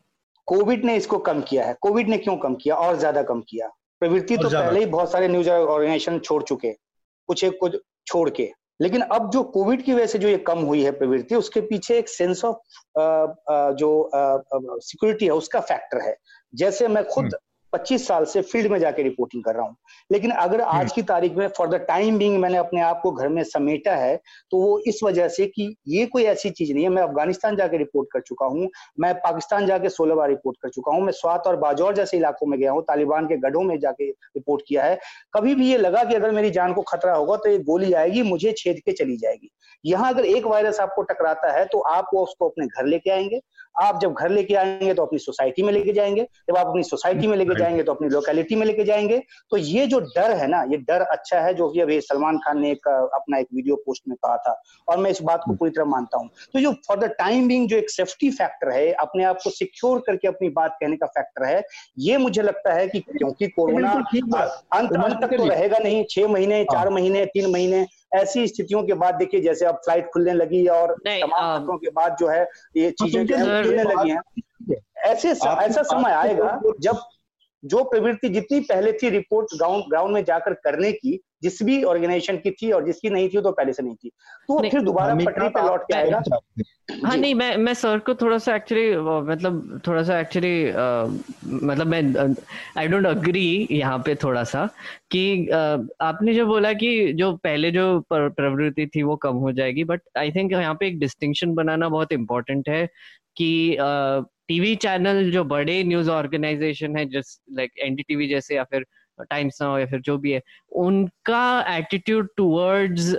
कोविड ने इसको कम किया है। कोविड ने क्यों कम किया? और ज़्यादा कम किया। प्रवृत्ति तो पहले ही बहुत सारे न्यूज़ ऑर्गेनाइजेशन छोड़ चुके कुछ एक कुछ छोड़ के। लेकिन अब जो कोविड की वजह से जो ये कम हुई है प्रवृत्ति उसके पीछे एक सेंस ऑफ़ जो सिक्योरिटी है उसका फैक्टर है। जैसे मैं खुद हम्म। 25 साल से फ़ील्ड में जाके रिपोर्टिंग कर रहा हूँ। लेकिन अगर आज हम्म। की तारीख में फॉर द टाइम बिंग मैंने अपने आप को घर में समेटा है तो वो इस वजह से कि ये कोई ऐसी चीज़ नहीं है। मैं अफ़गानिस्तान जाके रिपोर्ट कर चुका हूँ मैं पाकिस्तान जाके सोलह बार रिपोर्ट कर चुका हूँ मैं स्वात और बाजौर जैसे इलाकों में गया हूँ तालिबान के गढ़ों में जाके रिपोर्ट किया है। कभी भी ये लगा कि अगर मेरी जान को खतरा होगा तो एक गोली आएगी मुझे छेद के चली जाएगी। यहाँ अगर एक वायरस आपको टकराता है तो आप वो उसको अपने घर लेके आएँगे। आप जब घर लेके आएँगे तो अपनी सोसाइटी में लेके जाएँगे जब आप अपनी सोसाइटी में लेके जाएँगे तो अपनी लोकेलिटी में लेके जाएँगे तो ये जो डर है ना ये डर अच्छा है जो कि अभी सलमान खान ने एक अपना एक वीडियो पोस्ट में कहा था और मैं इस बात को पूरी तरह मानता हूँ। तो जो फॉर द टाइम बिंग जो एक सेफ्टी फैक्टर है अपने आप को सिक्योर करके अपनी बात कहने का फैक्टर है ये मुझे लगता है कि क्योंकि कोरोना अंत अंत तक तो रहेगा नहीं छह महीने हाँ। चार महीने तीन महीने ऐसी स्थितियों के बाद देखिए जैसे अब फ़्लाइट खुलने लगी और तमाम के बाद जो है ये हाँ, चीज़ें खुलने लगी हैं। ऐसे ऐसा समय आएगा जब जो प्रवृत्ति जितनी पहले थी रिपोर्ट ग्राउंड ग्राउंड में जाकर करने की जिस भी ऑर्गेनाइजेशन की थी और जिसकी नहीं थी तो पहले से नहीं थी। तो नहीं, फिर दोबारा पटरी पे लौट के आएगा। हाँ। नहीं मैं मैं सर को थोड़ा सा एक्चुअली मतलब थोड़ा सा एक्चुअली मतलब मैं आई डोंट अग्री यहाँ पे थोड़ा सा कि आपने जो बोला कि जो पहले जो प्रवृत्ति थी वो कम हो जाएगी बट आई थिंक यहाँ पे एक डिस्टिंक्शन बनाना बहुत इम्पोर्टेंट है कि टीवी चैनल जो बड़े न्यूज़ ऑर्गेनाइजेशन है जिस लाइक एनडीटीवी जैसे या फिर टाइम्स नाउ या फिर जो भी है, उनका attitude towards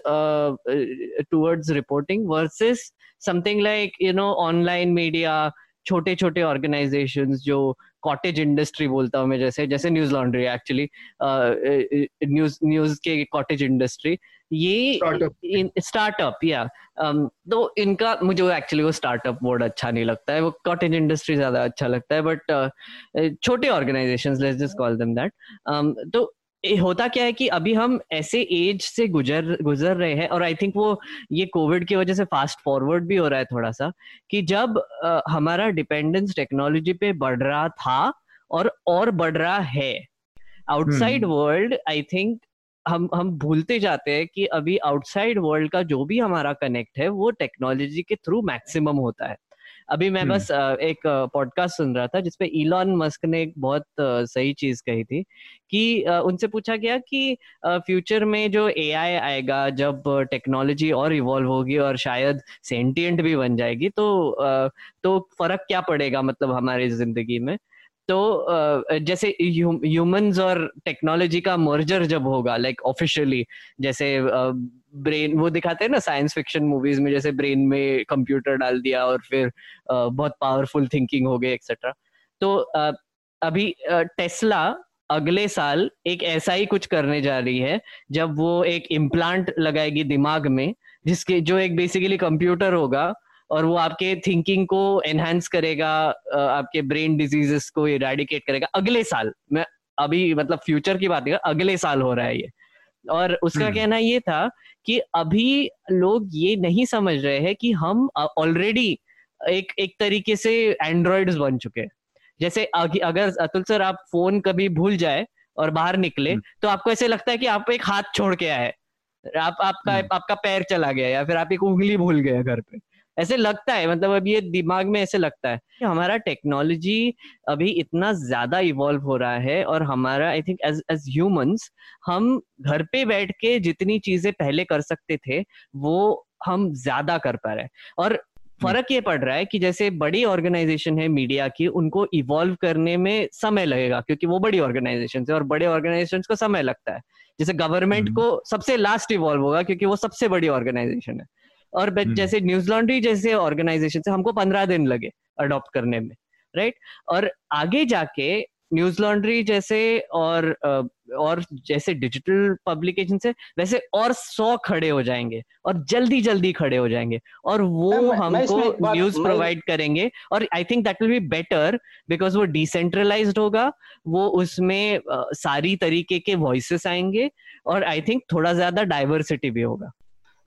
towards reporting versus something like you know online media छोटे छोटे ऑर्गेनाइजेशन जो कॉटेज इंडस्ट्री बोलता हूँ मैं जैसे जैसे news laundry actually news news के कॉटेज इंडस्ट्री ये स्टार्टअप या um, तो इनका मुझे एक्चुअली वो स्टार्टअप वर्ड अच्छा नहीं लगता है वो कॉटेज इंडस्ट्री ज़्यादा अच्छा लगता है बट छोटे organization let just call them that तो होता क्या है कि अभी हम ऐसे एज से गुजर गुजर रहे हैं और आई थिंक वो ये कोविड की वजह से फास्ट फॉरवर्ड भी हो रहा है थोड़ा सा कि जब uh, हमारा डिपेंडेंस टेक्नोलॉजी पे बढ़ रहा था और और बढ़ रहा है आउटसाइड वर्ल्ड आई थिंक हम हम भूलते जाते हैं कि अभी आउटसाइड वर्ल्ड का जो भी हमारा कनेक्ट है वो टेक्नोलॉजी के थ्रू मैक्सिमम होता है। अभी मैं बस एक पॉडकास्ट सुन रहा था जिसपे इलॉन मस्क ने एक बहुत सही चीज़ कही थी कि उनसे पूछा गया कि फ्यूचर में जो एआई आएगा जब टेक्नोलॉजी और इवॉल्व होगी और शायद सेंटियंट भी बन जाएगी तो तो फ़र्क क्या पड़ेगा मतलब हमारी ज़िंदगी में? तो जैसे ह्यूमंस और टेक्नोलॉजी का मर्जर जब होगा लाइक ऑफिशियली जैसे ब्रेन वो दिखाते हैं ना साइंस फिक्शन मूवीज़ में, जैसे ब्रेन में कंप्यूटर डाल दिया और फिर बहुत पावरफुल थिंकिंग हो गई एक्सेट्रा तो अभी टेस्ला अगले साल एक ऐसा ही कुछ करने जा रही है, जब वो एक इम्प्लांट लगाएगी दिमाग में, जिसके, जो एक बेसिकली कंप्यूटर होगा और वो आपके थिंकिंग को एनहेंस करेगा आपके ब्रेन डिजीजेस को इरेडिकेट करेगा अगले साल मैं अभी मतलब फ्यूचर की बात कर अगले साल हो रहा है ये और उसका हम्म। कहना ये था कि अभी लोग ये नहीं समझ रहे हैं कि हम ऑलरेडी एक एक तरीके से एंड्रॉइड्स बन चुके हैं जैसे अगर अतुल सर आप फ़ोन कभी भूल जाए और बाहर निकले हम्म। तो आपको ऐसे लगता है कि आप एक हाथ छोड़ के आए आप आपका हम्म। आपका पैर चला गया या फिर आप एक उंगली भूल गए घर पे ऐसे लगता है मतलब अब ये दिमाग में ऐसे लगता है कि हमारा टेक्नोलॉजी अभी इतना ज़्यादा इवॉल्व हो रहा है और हमारा I think as as humans हम घर पे बैठ के जितनी चीज़ें पहले कर सकते थे वो हम ज़्यादा कर पा रहे हैं। और फ़र्क ये पड़ रहा है कि जैसे बड़ी ऑर्गेनाइजेशन है मीडिया की उनको इवॉल्व करने में समय लगेगा क्योंकि वो बड़ी ऑर्गेनाइजेशन है और बड़े ऑर्गेनाइजेशन को समय लगता है। जैसे गवर्नमेंट हम्म। को सबसे लास्ट इवॉल्व होगा क्योंकि वो सबसे बड़ी ऑर्गेनाइजेशन है। और हम्म। जैसे न्यूज़ लॉन्ड्री जैसे ऑर्गेनाइजेशन से हमको पंद्रह दिन लगे अडॉप्ट करने में राइट और आगे जाके न्यूज़ लॉन्ड्री जैसे और और जैसे डिजिटल पब्लिकेशन से वैसे और सौ खड़े हो जाएँगे और जल्दी जल्दी खड़े हो जाएँगे और वो हमको न्यूज़ प्रोवाइड करेंगे और I think that will be better because वो डिसेंट्रलाइज होगा वो उसमें सारी तरीके के वॉइसेस आएँगे और आई थिंक थोड़ा ज़्यादा डाइवर्सिटी भी होगा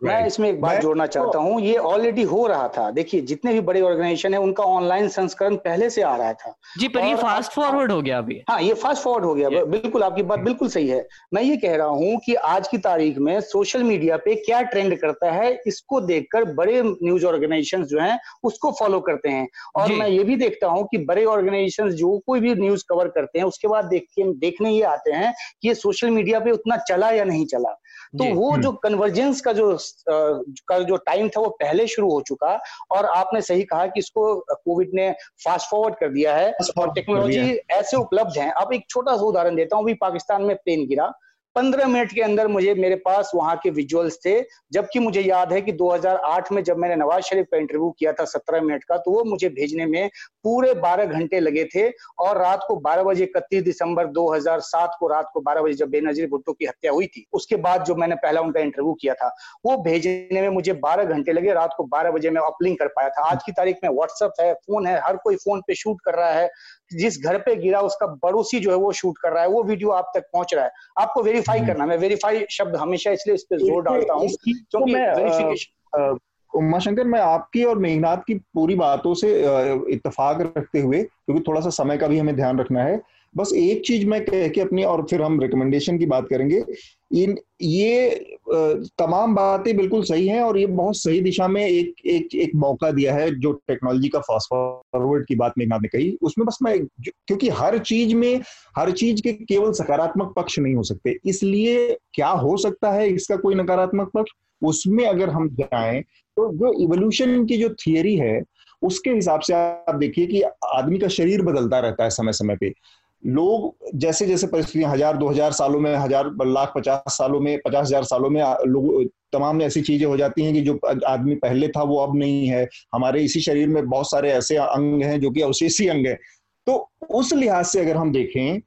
मैं इसमें एक बात जोड़ना चाहता हूँ ये ऑलरेडी हो रहा था। देखिए जितने भी बड़े ऑर्गेनाइजेशन है उनका ऑनलाइन संस्करण पहले से आ रहा था। जी पर ये फास्ट फॉरवर्ड हो गया अभी। हाँ ये फास्ट फॉरवर्ड हो गया। बिल्कुल आपकी बात बिल्कुल सही है। मैं ये कह रहा हूँ कि आज की तारीख में सोशल मीडिया पे क्या ट्रेंड करता है इसको देखकर बड़े न्यूज़ ऑर्गेनाइजेशन जो है उसको फॉलो करते हैं। और मैं ये भी देखता हूँ कि बड़े ऑर्गेनाइजेशन जो कोई भी न्यूज़ कवर करते हैं उसके बाद देख देखने ये आते हैं कि ये सोशल मीडिया पे उतना चला या नहीं चला। तो वो जो कन्वर्जेंस का जो का जो टाइम था वो पहले शुरू हो चुका और आपने सही कहा कि इसको कोविड ने फास्ट फॉरवर्ड कर दिया है और टेक्नोलॉजी ऐसे उपलब्ध है। अब एक छोटा सा उदाहरण देता हूँ अभी पाकिस्तान में प्लेन गिरा। पंद्रह मिनट के अंदर मुझे, मेरे पास वहाँ के विजुअल्स थे। जबकि मुझे याद है कि 2008 में जब मैंने नवाज़ शरीफ का इंटरव्यू किया था 17 मिनट का तो वो मुझे भेजने में पूरे 12 घंटे लगे थे। और रात को 12 बजे इकतीस दिसंबर 2007 को रात को 12 बजे जब बेनजीर भुट्टो की हत्या हुई थी, उसके बाद जो मैंने पहला उनका इंटरव्यू किया था, वो भेजने में मुझे बारह घंटे लगे। रात को बारह बजे मैं अपलिंग कर पाया था। आज की तारीख में व्हाट्सअप है फ़ोन है, हर कोई फ़ोन पे शूट कर रहा है। जिस घर पे गिरा उसका बड़ोसी जो है वो शूट कर रहा है वो वीडियो आप तक पहुँच रहा है आपको वेरीफाई हम्म। करना मैं वेरीफाई शब्द हमेशा इसलिए इस पर ज़ोर डालता हूँ क्योंकि वेरिफिकेशन उमा शंकर मैं आपकी और मेघनाथ की पूरी बातों से इतफाक रखते हुए क्योंकि थोड़ा सा समय का भी हमें ध्यान रखना है बस एक चीज़ मैं कह के अपनी, और फिर हम रिकमेंडेशन की बात करेंगे। इन, ये तमाम बातें बिल्कुल सही हैं, और ये बहुत सही दिशा में एक एक एक मौका दिया है, जो टेक्नोलॉजी का फास्ट फॉरवर्ड की बात मेघनाथ ने कही। उसमें बस मैं क्योंकि हर चीज़ में, हर चीज़ के केवल सकारात्मक पक्ष नहीं हो सकते। इसलिए क्या हो सकता है इसका कोई नकारात्मक पक्ष? उसमें अगर हम जाएँ तो जो इवोल्यूशन की जो थियरी है, उसके हिसाब से आप देखिए कि आदमी का शरीर बदलता रहता है समय समय पे। लोग जैसे जैसे परिस्थितियाँ हज़ार, दो हज़ार सालों में, हज़ार, लाख, पचास सालों में, पचास हज़ार सालों में लोग, तमाम ऐसी चीज़ें हो जाती हैं कि जो आदमी पहले था वो अब नहीं है। हमारे इसी शरीर में बहुत सारे ऐसे अंग हैं जो कि अवशेषी अंग है। तो उस लिहाज से अगर हम देखें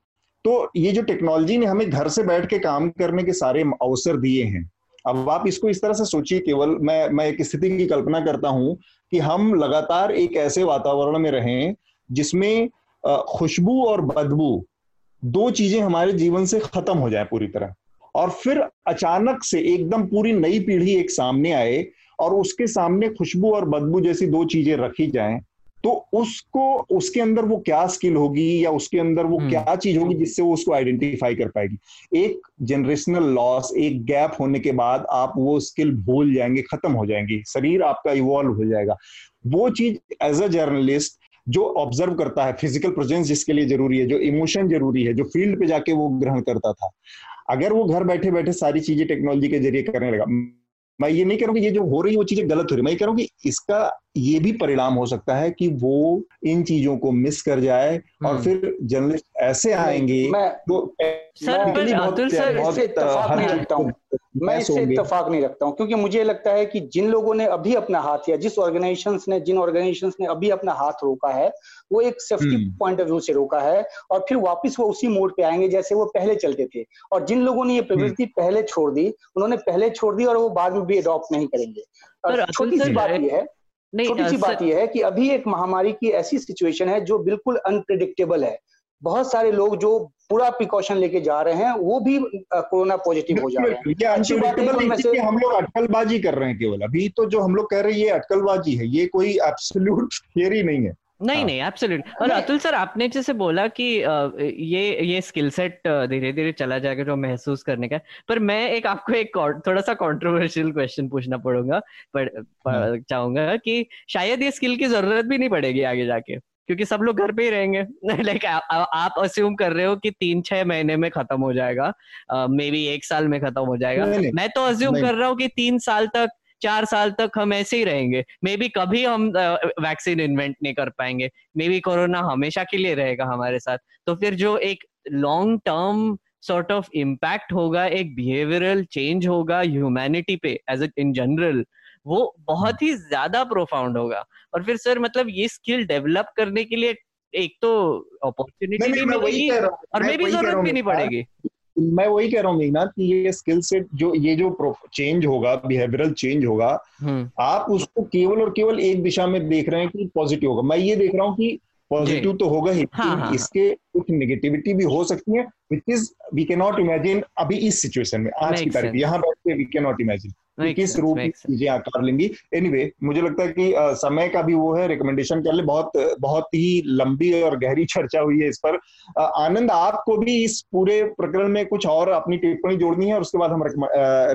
तो ये जो टेक्नोलॉजी ने हमें घर से बैठ के काम करने के सारे अवसर दिए हैं। अब आप इसको इस तरह से सोचिए, केवल मैं मैं एक स्थिति की कल्पना करता हूँ कि हम लगातार एक ऐसे वातावरण में रहें जिसमें खुशबू और बदबू दो चीज़ें हमारे जीवन से खत्म हो जाए पूरी तरह। और फिर अचानक से एकदम पूरी नई पीढ़ी एक सामने आए और उसके सामने खुशबू और बदबू जैसी दो चीज़ें रखी जाएँ तो उसको उसके अंदर वो क्या स्किल होगी या उसके अंदर वो हम्म। क्या चीज़ होगी जिससे वो उसको आइडेंटिफाई कर पाएगी? एक जनरेशनल लॉस एक गैप होने के बाद आप वो स्किल भूल जाएँगे खत्म हो जाएँगी शरीर आपका इवॉल्व हो जाएगा। वो चीज़ एज अ जर्नलिस्ट जो ऑब्ज़र्व करता है फ़िज़िकल प्रेजेंस जिसके लिए ज़रूरी है, जो इमोशन ज़रूरी है, जो फ़ील्ड पे जाके वो ग्रहण करता था। अगर वो घर बैठे बैठे सारी चीज़ें टेक्नोलॉजी के ज़रिए करने लगा मैं ये नहीं कह रहा हूँ कि ये जो हो रही है वो चीज़ें गलत हो रही मैं कह रहा हूँ कि इसका ये भी परिणाम हो सकता है कि वो इन चीज़ों को मिस कर जाए और हम्म। फिर जर्नलिस्ट ऐसे आएँगे तो मैं इससे इतफाक नहीं रखता हूँ क्योंकि मुझे लगता है कि जिन लोगों ने अभी अपना हाथ या जिस ऑर्गेनाइजेशन ने जिन ऑर्गेनाइजेशन ने अभी अपना हाथ रोका है वो एक सेफ्टी पॉइंट ऑफ़ व्यू से रोका है और फिर वापस वो उसी मोड पे आएँगे जैसे वो पहले चलते थे। और जिन लोगों ने ये प्रवृत्ति हम्म। पहले छोड़ दी उन्होंने पहले छोड़ दी और वो बाद में भी अडॉप्ट नहीं करेंगे। छोटी सी बात यह है छोटी सी बात यह है कि अभी एक महामारी की ऐसी सिचुएशन है जो बिल्कुल अनप्रिडिक्टेबल है। बहुत सारे लोग जो पूरा प्रिकॉशन लेके जा रहे हैं वो भी कोरोना पॉजिटिव हो जा रहे हैं। अच्छी बात है हम लोग अटकलबाजी कर रहे हैं केवल। अभी तो जो हम लोग कह रहे हैं ये अटकलबाजी है ये कोई एब्सोल्यूट थियरी नहीं है। नहीं हाँ। नहीं एब्सोल्यूट और अतुल सर आपने जैसे बोला कि ये ये स्किल सेट धीरे धीरे चला जाएगा जो महसूस करने का पर मैं एक आपको एक थोड़ा सा कंट्रोवर्शियल क्वेश्चन पूछना पड़ूँगा। पर, हाँ। चाहूँगा कि शायद ये स्किल की ज़रूरत भी नहीं पड़ेगी आगे जाके क्योंकि सब लोग घर पे ही रहेंगे। [laughs] लाइक आप अस्यूम कर रहे हो कि तीन छह महीने में खत्म हो जाएगा। मे बी एक साल में खत्म हो जाएगा। मैं तो अज्यूम कर रहा हूँ कि तीन साल तक चार साल तक हम ऐसे ही रहेंगे। मे बी कभी हम वैक्सीन इन्वेंट नहीं कर पाएँगे। मे बी कोरोना हमेशा के लिए रहेगा हमारे साथ। तो फिर जो एक long term sort of impact होगा एक बिहेवियरल चेंज होगा ह्यूमैनिटी पे एज इन जनरल वो बहुत ही ज़्यादा प्रोफाउंड होगा। और फिर सर मतलब ये स्किल डेवलप करने के लिए एक तो अपॉर्चुनिटी भी मिलेगी और मे भी ज़रूरत भी नहीं पड़ेगी। मैं वही कह रहा हूँ मीना कि ये स्किल सेट जो ये जो चेंज होगा बिहेवियरल चेंज होगा हम्म। आप उसको केवल और केवल एक दिशा में देख रहे हैं कि पॉजिटिव होगा मैं ये देख रहा हूँ कि पॉजिटिव तो होगा ही हाँ, हाँ, हाँ, इसके कुछ नेगेटिविटी भी हो सकती है which is we can not imagine अभी इस सिचुएशन में आज की तारीख यहाँ बैठ के वी कैन नॉट इमेजिन किस रूप में चीज़ें आकार लेंगी। एनीवे anyway, मुझे लगता है कि आ, समय का भी वो है रिकमेंडेशन के लिए बहुत बहुत ही लंबी और गहरी चर्चा हुई है इस पर। आ, आनंद आपको भी इस पूरे प्रकरण में कुछ और अपनी टिप्पणी जोड़नी है और उसके बाद हम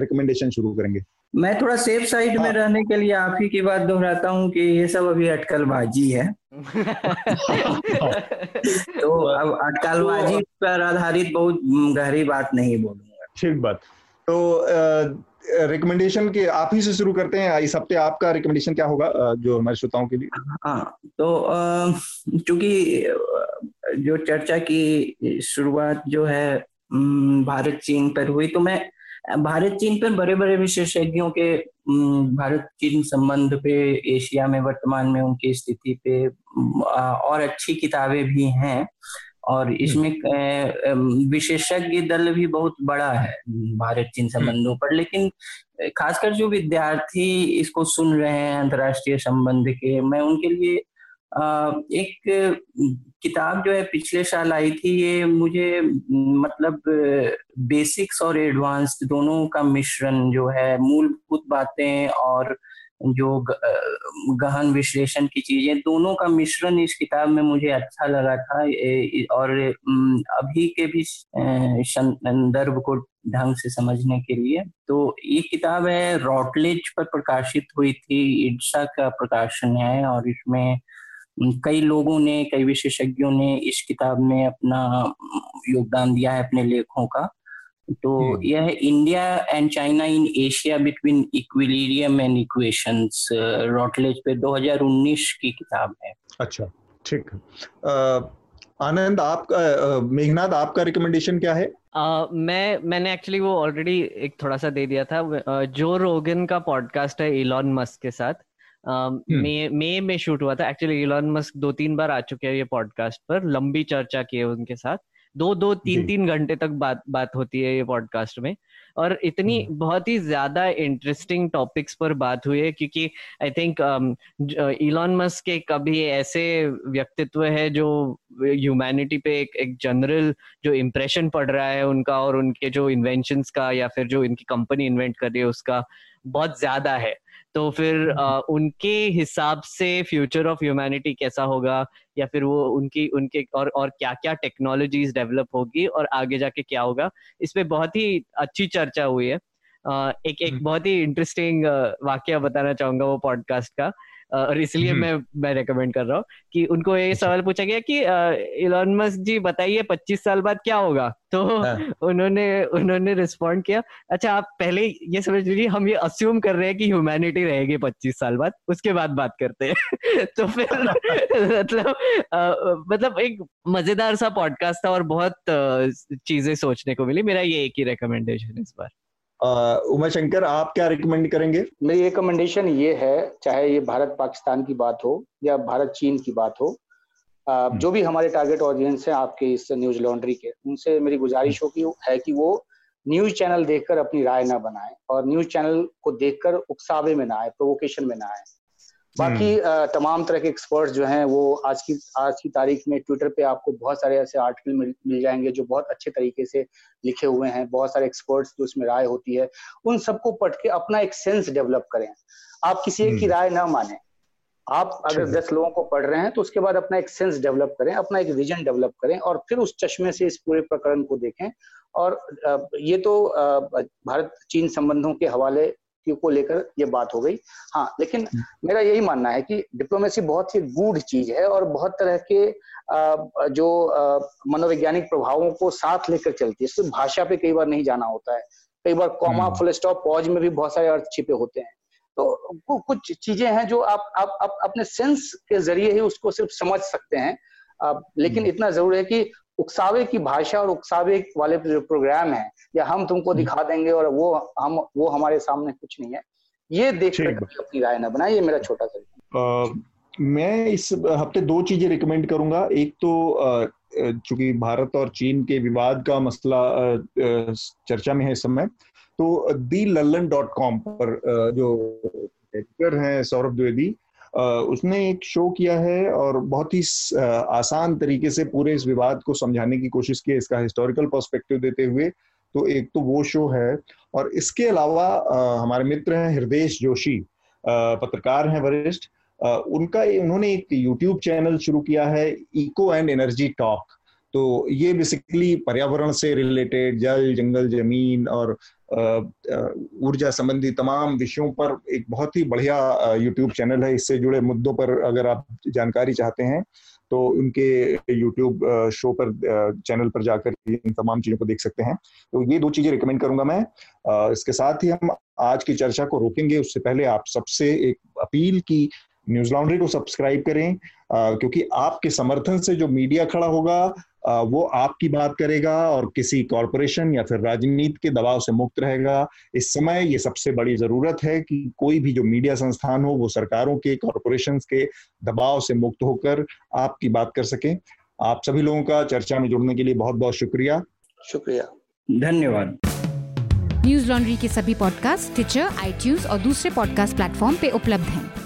रिकमेंडेशन शुरू करेंगे। मैं थोड़ा सेफ़ साइड में हाँ। रहने के लिए आप ही की बात दोहराता हूँ कि ये सब अभी अटकलबाजी है। [laughs] तो अब अटकलबाजी पर आधारित बहुत गहरी बात नहीं बोलूँगा। ठीक बात। तो रिकमेंडेशन के आप ही से शुरू करते हैं इस हफ़्ते आपका रिकमेंडेशन क्या होगा जो हमारे श्रोताओं के लिए? हाँ तो चूँकि जो चर्चा की शुरुआत जो है भारत चीन पर हुई तो मैं भारत चीन पर बड़े बड़े विशेषज्ञों के भारत चीन संबंध पे एशिया में वर्तमान में उनकी स्थिति पे और अच्छी किताबें भी हैं और हम्म। इसमें विशेषज्ञ दल भी बहुत बड़ा है भारत चीन हम्म। संबंधों पर लेकिन खासकर जो विद्यार्थी इसको सुन रहे हैं अंतर्राष्ट्रीय संबंध के मैं उनके लिए एक किताब जो है पिछले साल आई थी, ये मुझे मतलब बेसिक्स और एडवांस्ड दोनों का मिश्रण जो है, मूलभूत बातें और जो गहन विश्लेषण की चीज़ें, दोनों का मिश्रण इस किताब में मुझे अच्छा लगा था। और अभी के भी संदर्भ को ढंग से समझने के लिए तो ये किताब है, रॉटलेज पर प्रकाशित हुई थी, इड्सा का प्रकाशन है, और इसमें कई लोगों ने कई विशेषज्ञों ने इस किताब में अपना योगदान दिया है अपने लेखों का। तो। यह India and China in Asia between equilibrium and equations Routledge पे 2019 की किताब है। अच्छा ठीक। आनंद आपका मेघनाथ आपका रिकमेंडेशन क्या है? Uh, मैं मैंने एक्चुअली वो ऑलरेडी एक थोड़ा सा दे दिया था। जो रोगन का पॉडकास्ट है इलॉन मस्क के साथ। मई मई में शूट हुआ था. एक्चुअली इलॉन मस्क दो तीन बार आ चुके हैं ये पॉडकास्ट पर. लंबी चर्चा की है उनके साथ. दो दो तीन तीन घंटे तक बात बात होती है ये पॉडकास्ट में. और इतनी हम्म। बहुत ही ज़्यादा इंटरेस्टिंग टॉपिक्स पर बात हुई है क्योंकि आई थिंक इलॉन मस्क के कभी ऐसे व्यक्तित्व है जो ह्यूमैनिटी पे एक एक जनरल जो इम्प्रेशन पड़ रहा है उनका और उनके जो इन्वेंशन का या फिर जो इनकी कंपनी इन्वेंट कर रही है उसका बहुत ज़्यादा है। तो फिर आ, उनके हिसाब से फ्यूचर ऑफ़ ह्यूमैनिटी कैसा होगा? या फिर वो उनकी उनके और और क्या क्या टेक्नोलॉजीज़ डेवलप होगी और आगे जाके क्या होगा इस पर बहुत ही अच्छी चर्चा हुई है। एक एक बहुत ही इंटरेस्टिंग वाक्य बताना चाहूँगा वो पॉडकास्ट का। और इसलिए हम्म। मैं मैं रेकमेंड कर रहा हूँ कि उनको ये अच्छा। सवाल पूछा गया कि इलॉन मस्क जी बताइए 25 साल बाद क्या होगा तो हाँ। उन्होंने उन्होंने रिस्पॉन्ड किया अच्छा आप पहले ये समझ लीजिए हम ये अस्यूम कर रहे हैं कि ह्यूमैनिटी रहेगी 25 साल बाद उसके बाद बात करते हैं [laughs] तो फिर [laughs] मतलब मतलब एक मज़ेदार सा पॉडकास्ट था और बहुत चीज़ें सोचने को मिली मेरा ये एक ही रिकमेंडेशन इस बार उमा शंकर आप क्या रिकमेंड करेंगे मेरी रिकमेंडेशन ये है चाहे ये भारत पाकिस्तान की बात हो या भारत चीन की बात हो हम्म। जो भी हमारे टारगेट ऑडियंस है आपके इस न्यूज़ लॉन्ड्री के उनसे मेरी गुजारिश होगी कि है कि वो न्यूज़ चैनल देखकर अपनी राय ना बनाए और न्यूज़ चैनल को देखकर उकसावे में ना आए प्रोवोकेशन में ना आए बाकी हम्म। तमाम तरह के एक्सपर्ट जो हैं वो आज की आज की तारीख में ट्विटर पे आपको बहुत सारे ऐसे आर्टिकल मिल, मिल जाएँगे जो बहुत अच्छे तरीके से लिखे हुए हैं। बहुत सारे एक्सपर्ट्स जो उसमें राय होती है उन सबको पढ़ के अपना एक सेंस डेवलप करें। आप किसी एक की हम्म। राय ना माने। आप अगर दस लोगों को पढ़ रहे हैं तो उसके बाद अपना एक सेंस डेवलप करें अपना एक विजन डेवलप करें और फिर उस चश्मे से इस पूरे प्रकरण को देखें। और ये तो भारत चीन संबंधों के हवाले को लेकर ये बात हो गई। हाँ लेकिन मेरा यही मानना है कि डिप्लोमेसी बहुत ही गूढ़ चीज़ है और बहुत तरह के जो मनोवैज्ञानिक प्रभावों को साथ लेकर चलती है। सिर्फ़ भाषा पे कई बार नहीं जाना होता है। कई बार कॉमा फुल स्टॉप पॉज में भी बहुत सारे अर्थ छिपे होते हैं। तो कुछ चीज़ें हैं जो आप आप, आप अपने सेंस के ज़रिए ही उसको सिर्फ़ समझ सकते हैं। लेकिन हम्म। इतना ज़रूर है कि उकसावे की भाषा और उकसावे वाले जो प्रोग्राम है या हम तुमको हम्म। दिखा देंगे और वो हम वो हमारे सामने कुछ नहीं है। ये देख कर अपनी राय ना बनाए ये मेरा छोटा सा मैं इस हफ़्ते दो चीज़ें रिकमेंड करूँगा। एक तो चूँकि भारत और चीन के विवाद का मसला चर्चा में है इस समय तो दी लल्लन डॉट कॉम पर जो एडिटर हैं सौरभ द्विवेदी उसने एक शो किया है और बहुत ही आसान तरीके से पूरे इस विवाद को समझाने की कोशिश की इसका हिस्टोरिकल पर्सपेक्टिव देते हुए। तो एक तो वो शो है और इसके अलावा हमारे मित्र हैं हृदय जोशी पत्रकार हैं वरिष्ठ। उनका उन्होंने एक यूट्यूब चैनल शुरू किया है इको एंड एनर्जी टॉक तो ये बेसिकली पर्यावरण से रिलेटेड जल, जंगल, ज़मीन और ऊर्जा संबंधी तमाम विषयों पर एक बहुत ही बढ़िया यूट्यूब चैनल है। इससे जुड़े मुद्दों पर अगर आप जानकारी चाहते हैं तो उनके यूट्यूब शो पर चैनल पर जाकर इन तमाम चीज़ों को देख सकते हैं। तो ये दो चीज़ें रिकमेंड करूँगा मैं। इसके साथ ही हम आज की चर्चा को रोकेंगे। उससे पहले आप सबसे एक अपील की न्यूज़ लॉन्ड्री को सब्सक्राइब करें क्योंकि आपके समर्थन से जो मीडिया खड़ा होगा वो आपकी बात करेगा और किसी कॉरपोरेशन या फिर राजनीति के दबाव से मुक्त रहेगा। इस समय ये सबसे बड़ी ज़रूरत है कि कोई भी जो मीडिया संस्थान हो वो सरकारों के कॉरपोरेशन के दबाव से मुक्त होकर आपकी बात कर सके। आप सभी लोगों का चर्चा में जुड़ने के लिए बहुत बहुत शुक्रिया। शुक्रिया। धन्यवाद। न्यूज़ लॉन्ड्री के सभी पॉडकास्ट ट्विटर आई और दूसरे पॉडकास्ट प्लेटफॉर्म पे उपलब्ध हैं।